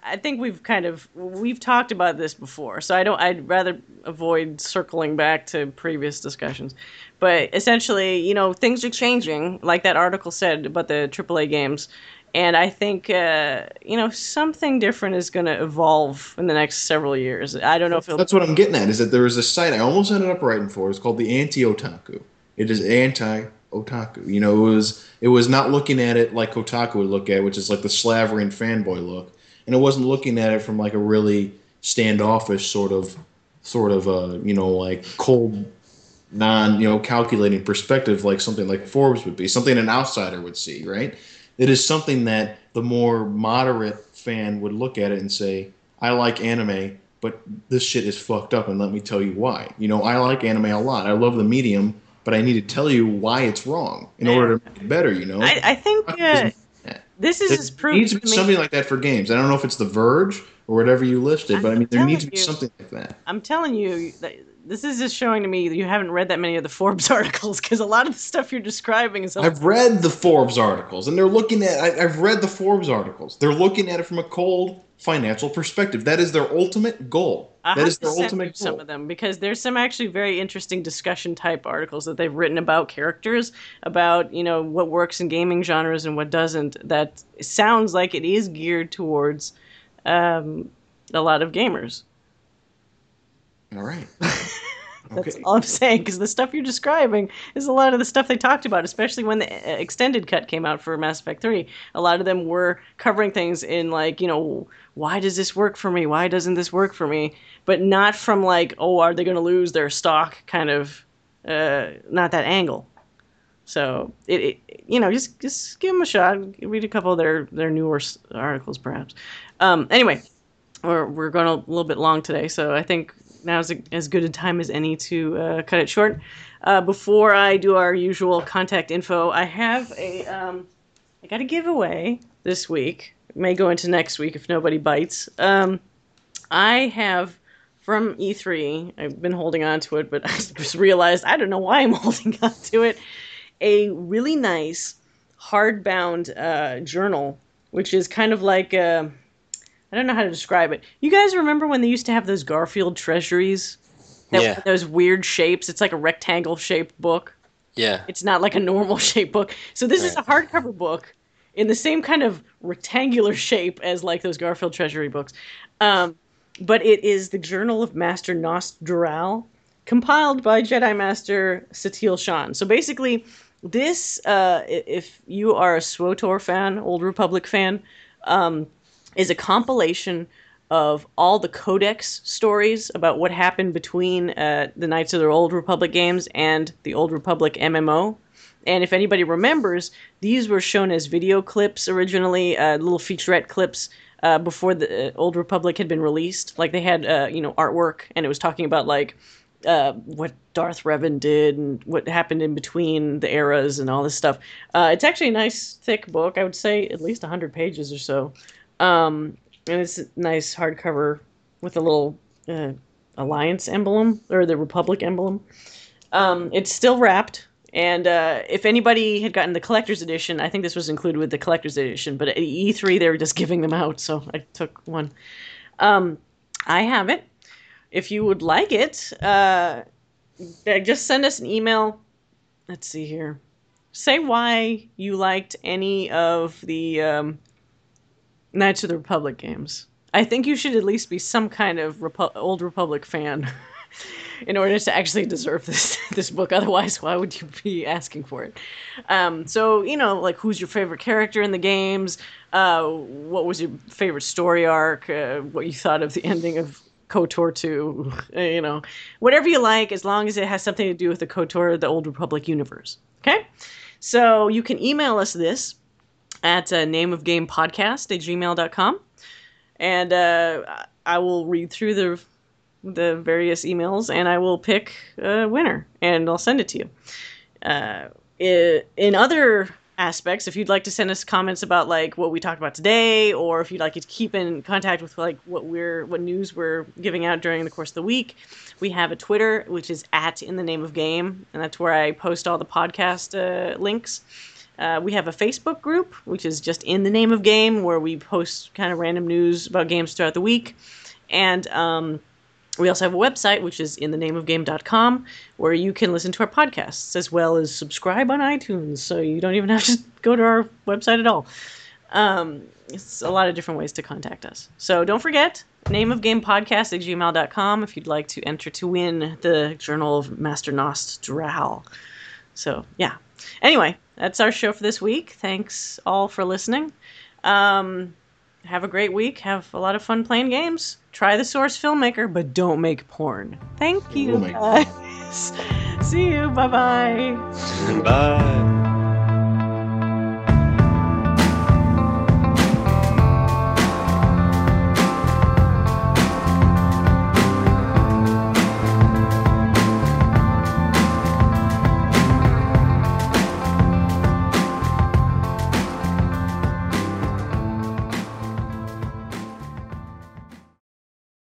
I think we've kind of we've talked about this before, so I don't. I'd rather avoid circling back to previous discussions. But essentially, you know, things are changing, like that article said about the AAA games, and I think uh, you know something different is going to evolve in the next several years. I don't know if. That's what I'm getting at. Is that there is a site I almost ended up writing for. It's called the Anti Otaku. It is anti otaku. You know, it was it was not looking at it like Kotaku would look at, it, which is like the slavering fanboy look, and it wasn't looking at it from like a really standoffish sort of sort of uh you know like cold non you know calculating perspective like something like Forbes would be, something an outsider would see, right? It is something that the more moderate fan would look at it and say, I like anime, but this shit is fucked up, and let me tell you why. You know, I like anime a lot. I love the medium, but I need to tell you why it's wrong in order to make it better. You know, I, I think uh, this is there proof needs to be me. something like that for games. I don't know if it's The Verge or whatever you listed, but I mean, there needs to be you. something like that. I'm telling you, that this is just showing to me that you haven't read that many of the Forbes articles because a lot of the stuff you're describing is. I've read the Forbes articles, and they're looking at. I, I've read the Forbes articles. They're looking at it from a cold financial perspective. That is their ultimate goal. I that have is their ultimate some of them because there's some actually very interesting discussion type articles that they've written about characters, about you know what works in gaming genres and what doesn't. That sounds like it is geared towards um, a lot of gamers. All right. That's Okay. all I'm saying because the stuff you're describing is a lot of the stuff they talked about, especially when the uh, extended cut came out for Mass Effect 3. A lot of them were covering things in like, you know, why does this work for me? Why doesn't this work for me? But not from like, oh, are they going to lose their stock kind of uh, not that angle. So it, it, you know, just just give them a shot. Read a couple of their their newer articles, perhaps. Um, anyway, we're we're going a little bit long today, so I think now's a, as good a time as any to uh, cut it short. Uh, before I do our usual contact info, I have a um, I got a giveaway this week. It may go into next week if nobody bites. Um, I have from E3. I've been holding on to it, but I just realized I don't know why I'm holding on to it. A really nice hardbound uh, journal, which is kind of like uh, I don't know how to describe it. You guys remember when they used to have those Garfield treasuries? That Yeah. those weird shapes. It's like a rectangle shaped book. Yeah. It's not like a normal shaped book. So this is a hardcover book in the same kind of rectangular shape as like those Garfield Treasury books. Um, but it is the Journal of Master Gnost-Dural, compiled by Jedi Master Satele Shan. So basically, this, uh, if you are a SWOTOR fan, Old Republic fan, um, is a compilation of all the codex stories about what happened between uh, the Knights of the Old Republic games and the Old Republic MMO. And if anybody remembers, these were shown as video clips originally, uh, little featurette clips uh, before the uh, Old Republic had been released. Like they had, uh, you know, artwork, and it was talking about like uh, what Darth Revan did and what happened in between the eras and all this stuff. It's actually a nice thick book. I would say at least hundred pages or so, um, and it's a nice hardcover with a little uh, Alliance emblem or the Republic emblem. Um, it's still wrapped. And uh, if anybody had gotten the collector's edition, I think this was included with the collector's edition. But at E3, they were just giving them out, so I took one. Um, I have it. If you would like it, uh, uh, just send us an email. Let's see here. Say why you liked any of the um, Knights of the Republic games. I think you should at least be some kind of Repu- Old Republic fan in order to actually deserve this this book. Otherwise, why would you be asking for it? Um, so you know, like who's your favorite character in the games? Uh, what was your favorite story arc? Uh, what you thought of the ending of KOTOR 2? Uh, you know, whatever you like, as long as it has something to do with the KOTOR, the Old Republic universe. Okay, so you can email us this at uh, nameofgamepodcast at gmail.com and uh, I will read through the the various emails and I will pick a winner and I'll send it to you. Uh, in other aspects, if you'd like to send us comments about like what we talked about today, or if you'd like to keep in contact with like what we're what news we're giving out during the course of the week, we have a Twitter which is at in the name of game, and that's where I post all the podcast uh, links. Uh, we have a Facebook group, which is just in the name of game, where we post kind of random news about games throughout the week. And um, we also have a website, which is in the name of game.com, where you can listen to our podcasts as well as subscribe on iTunes. So you don't even have to go to our website at all. Um, it's a lot of different ways to contact us. So don't forget, name of game podcast at gmail.com if you'd like to enter to win the Journal of Master Nost Drow. So yeah. Anyway, that's our show for this week. Thanks all for listening. Um, have a great week. Have a lot of fun playing games. Try the Source Filmmaker, but don't make porn. Thank you. Guys. See you. Bye bye. Bye.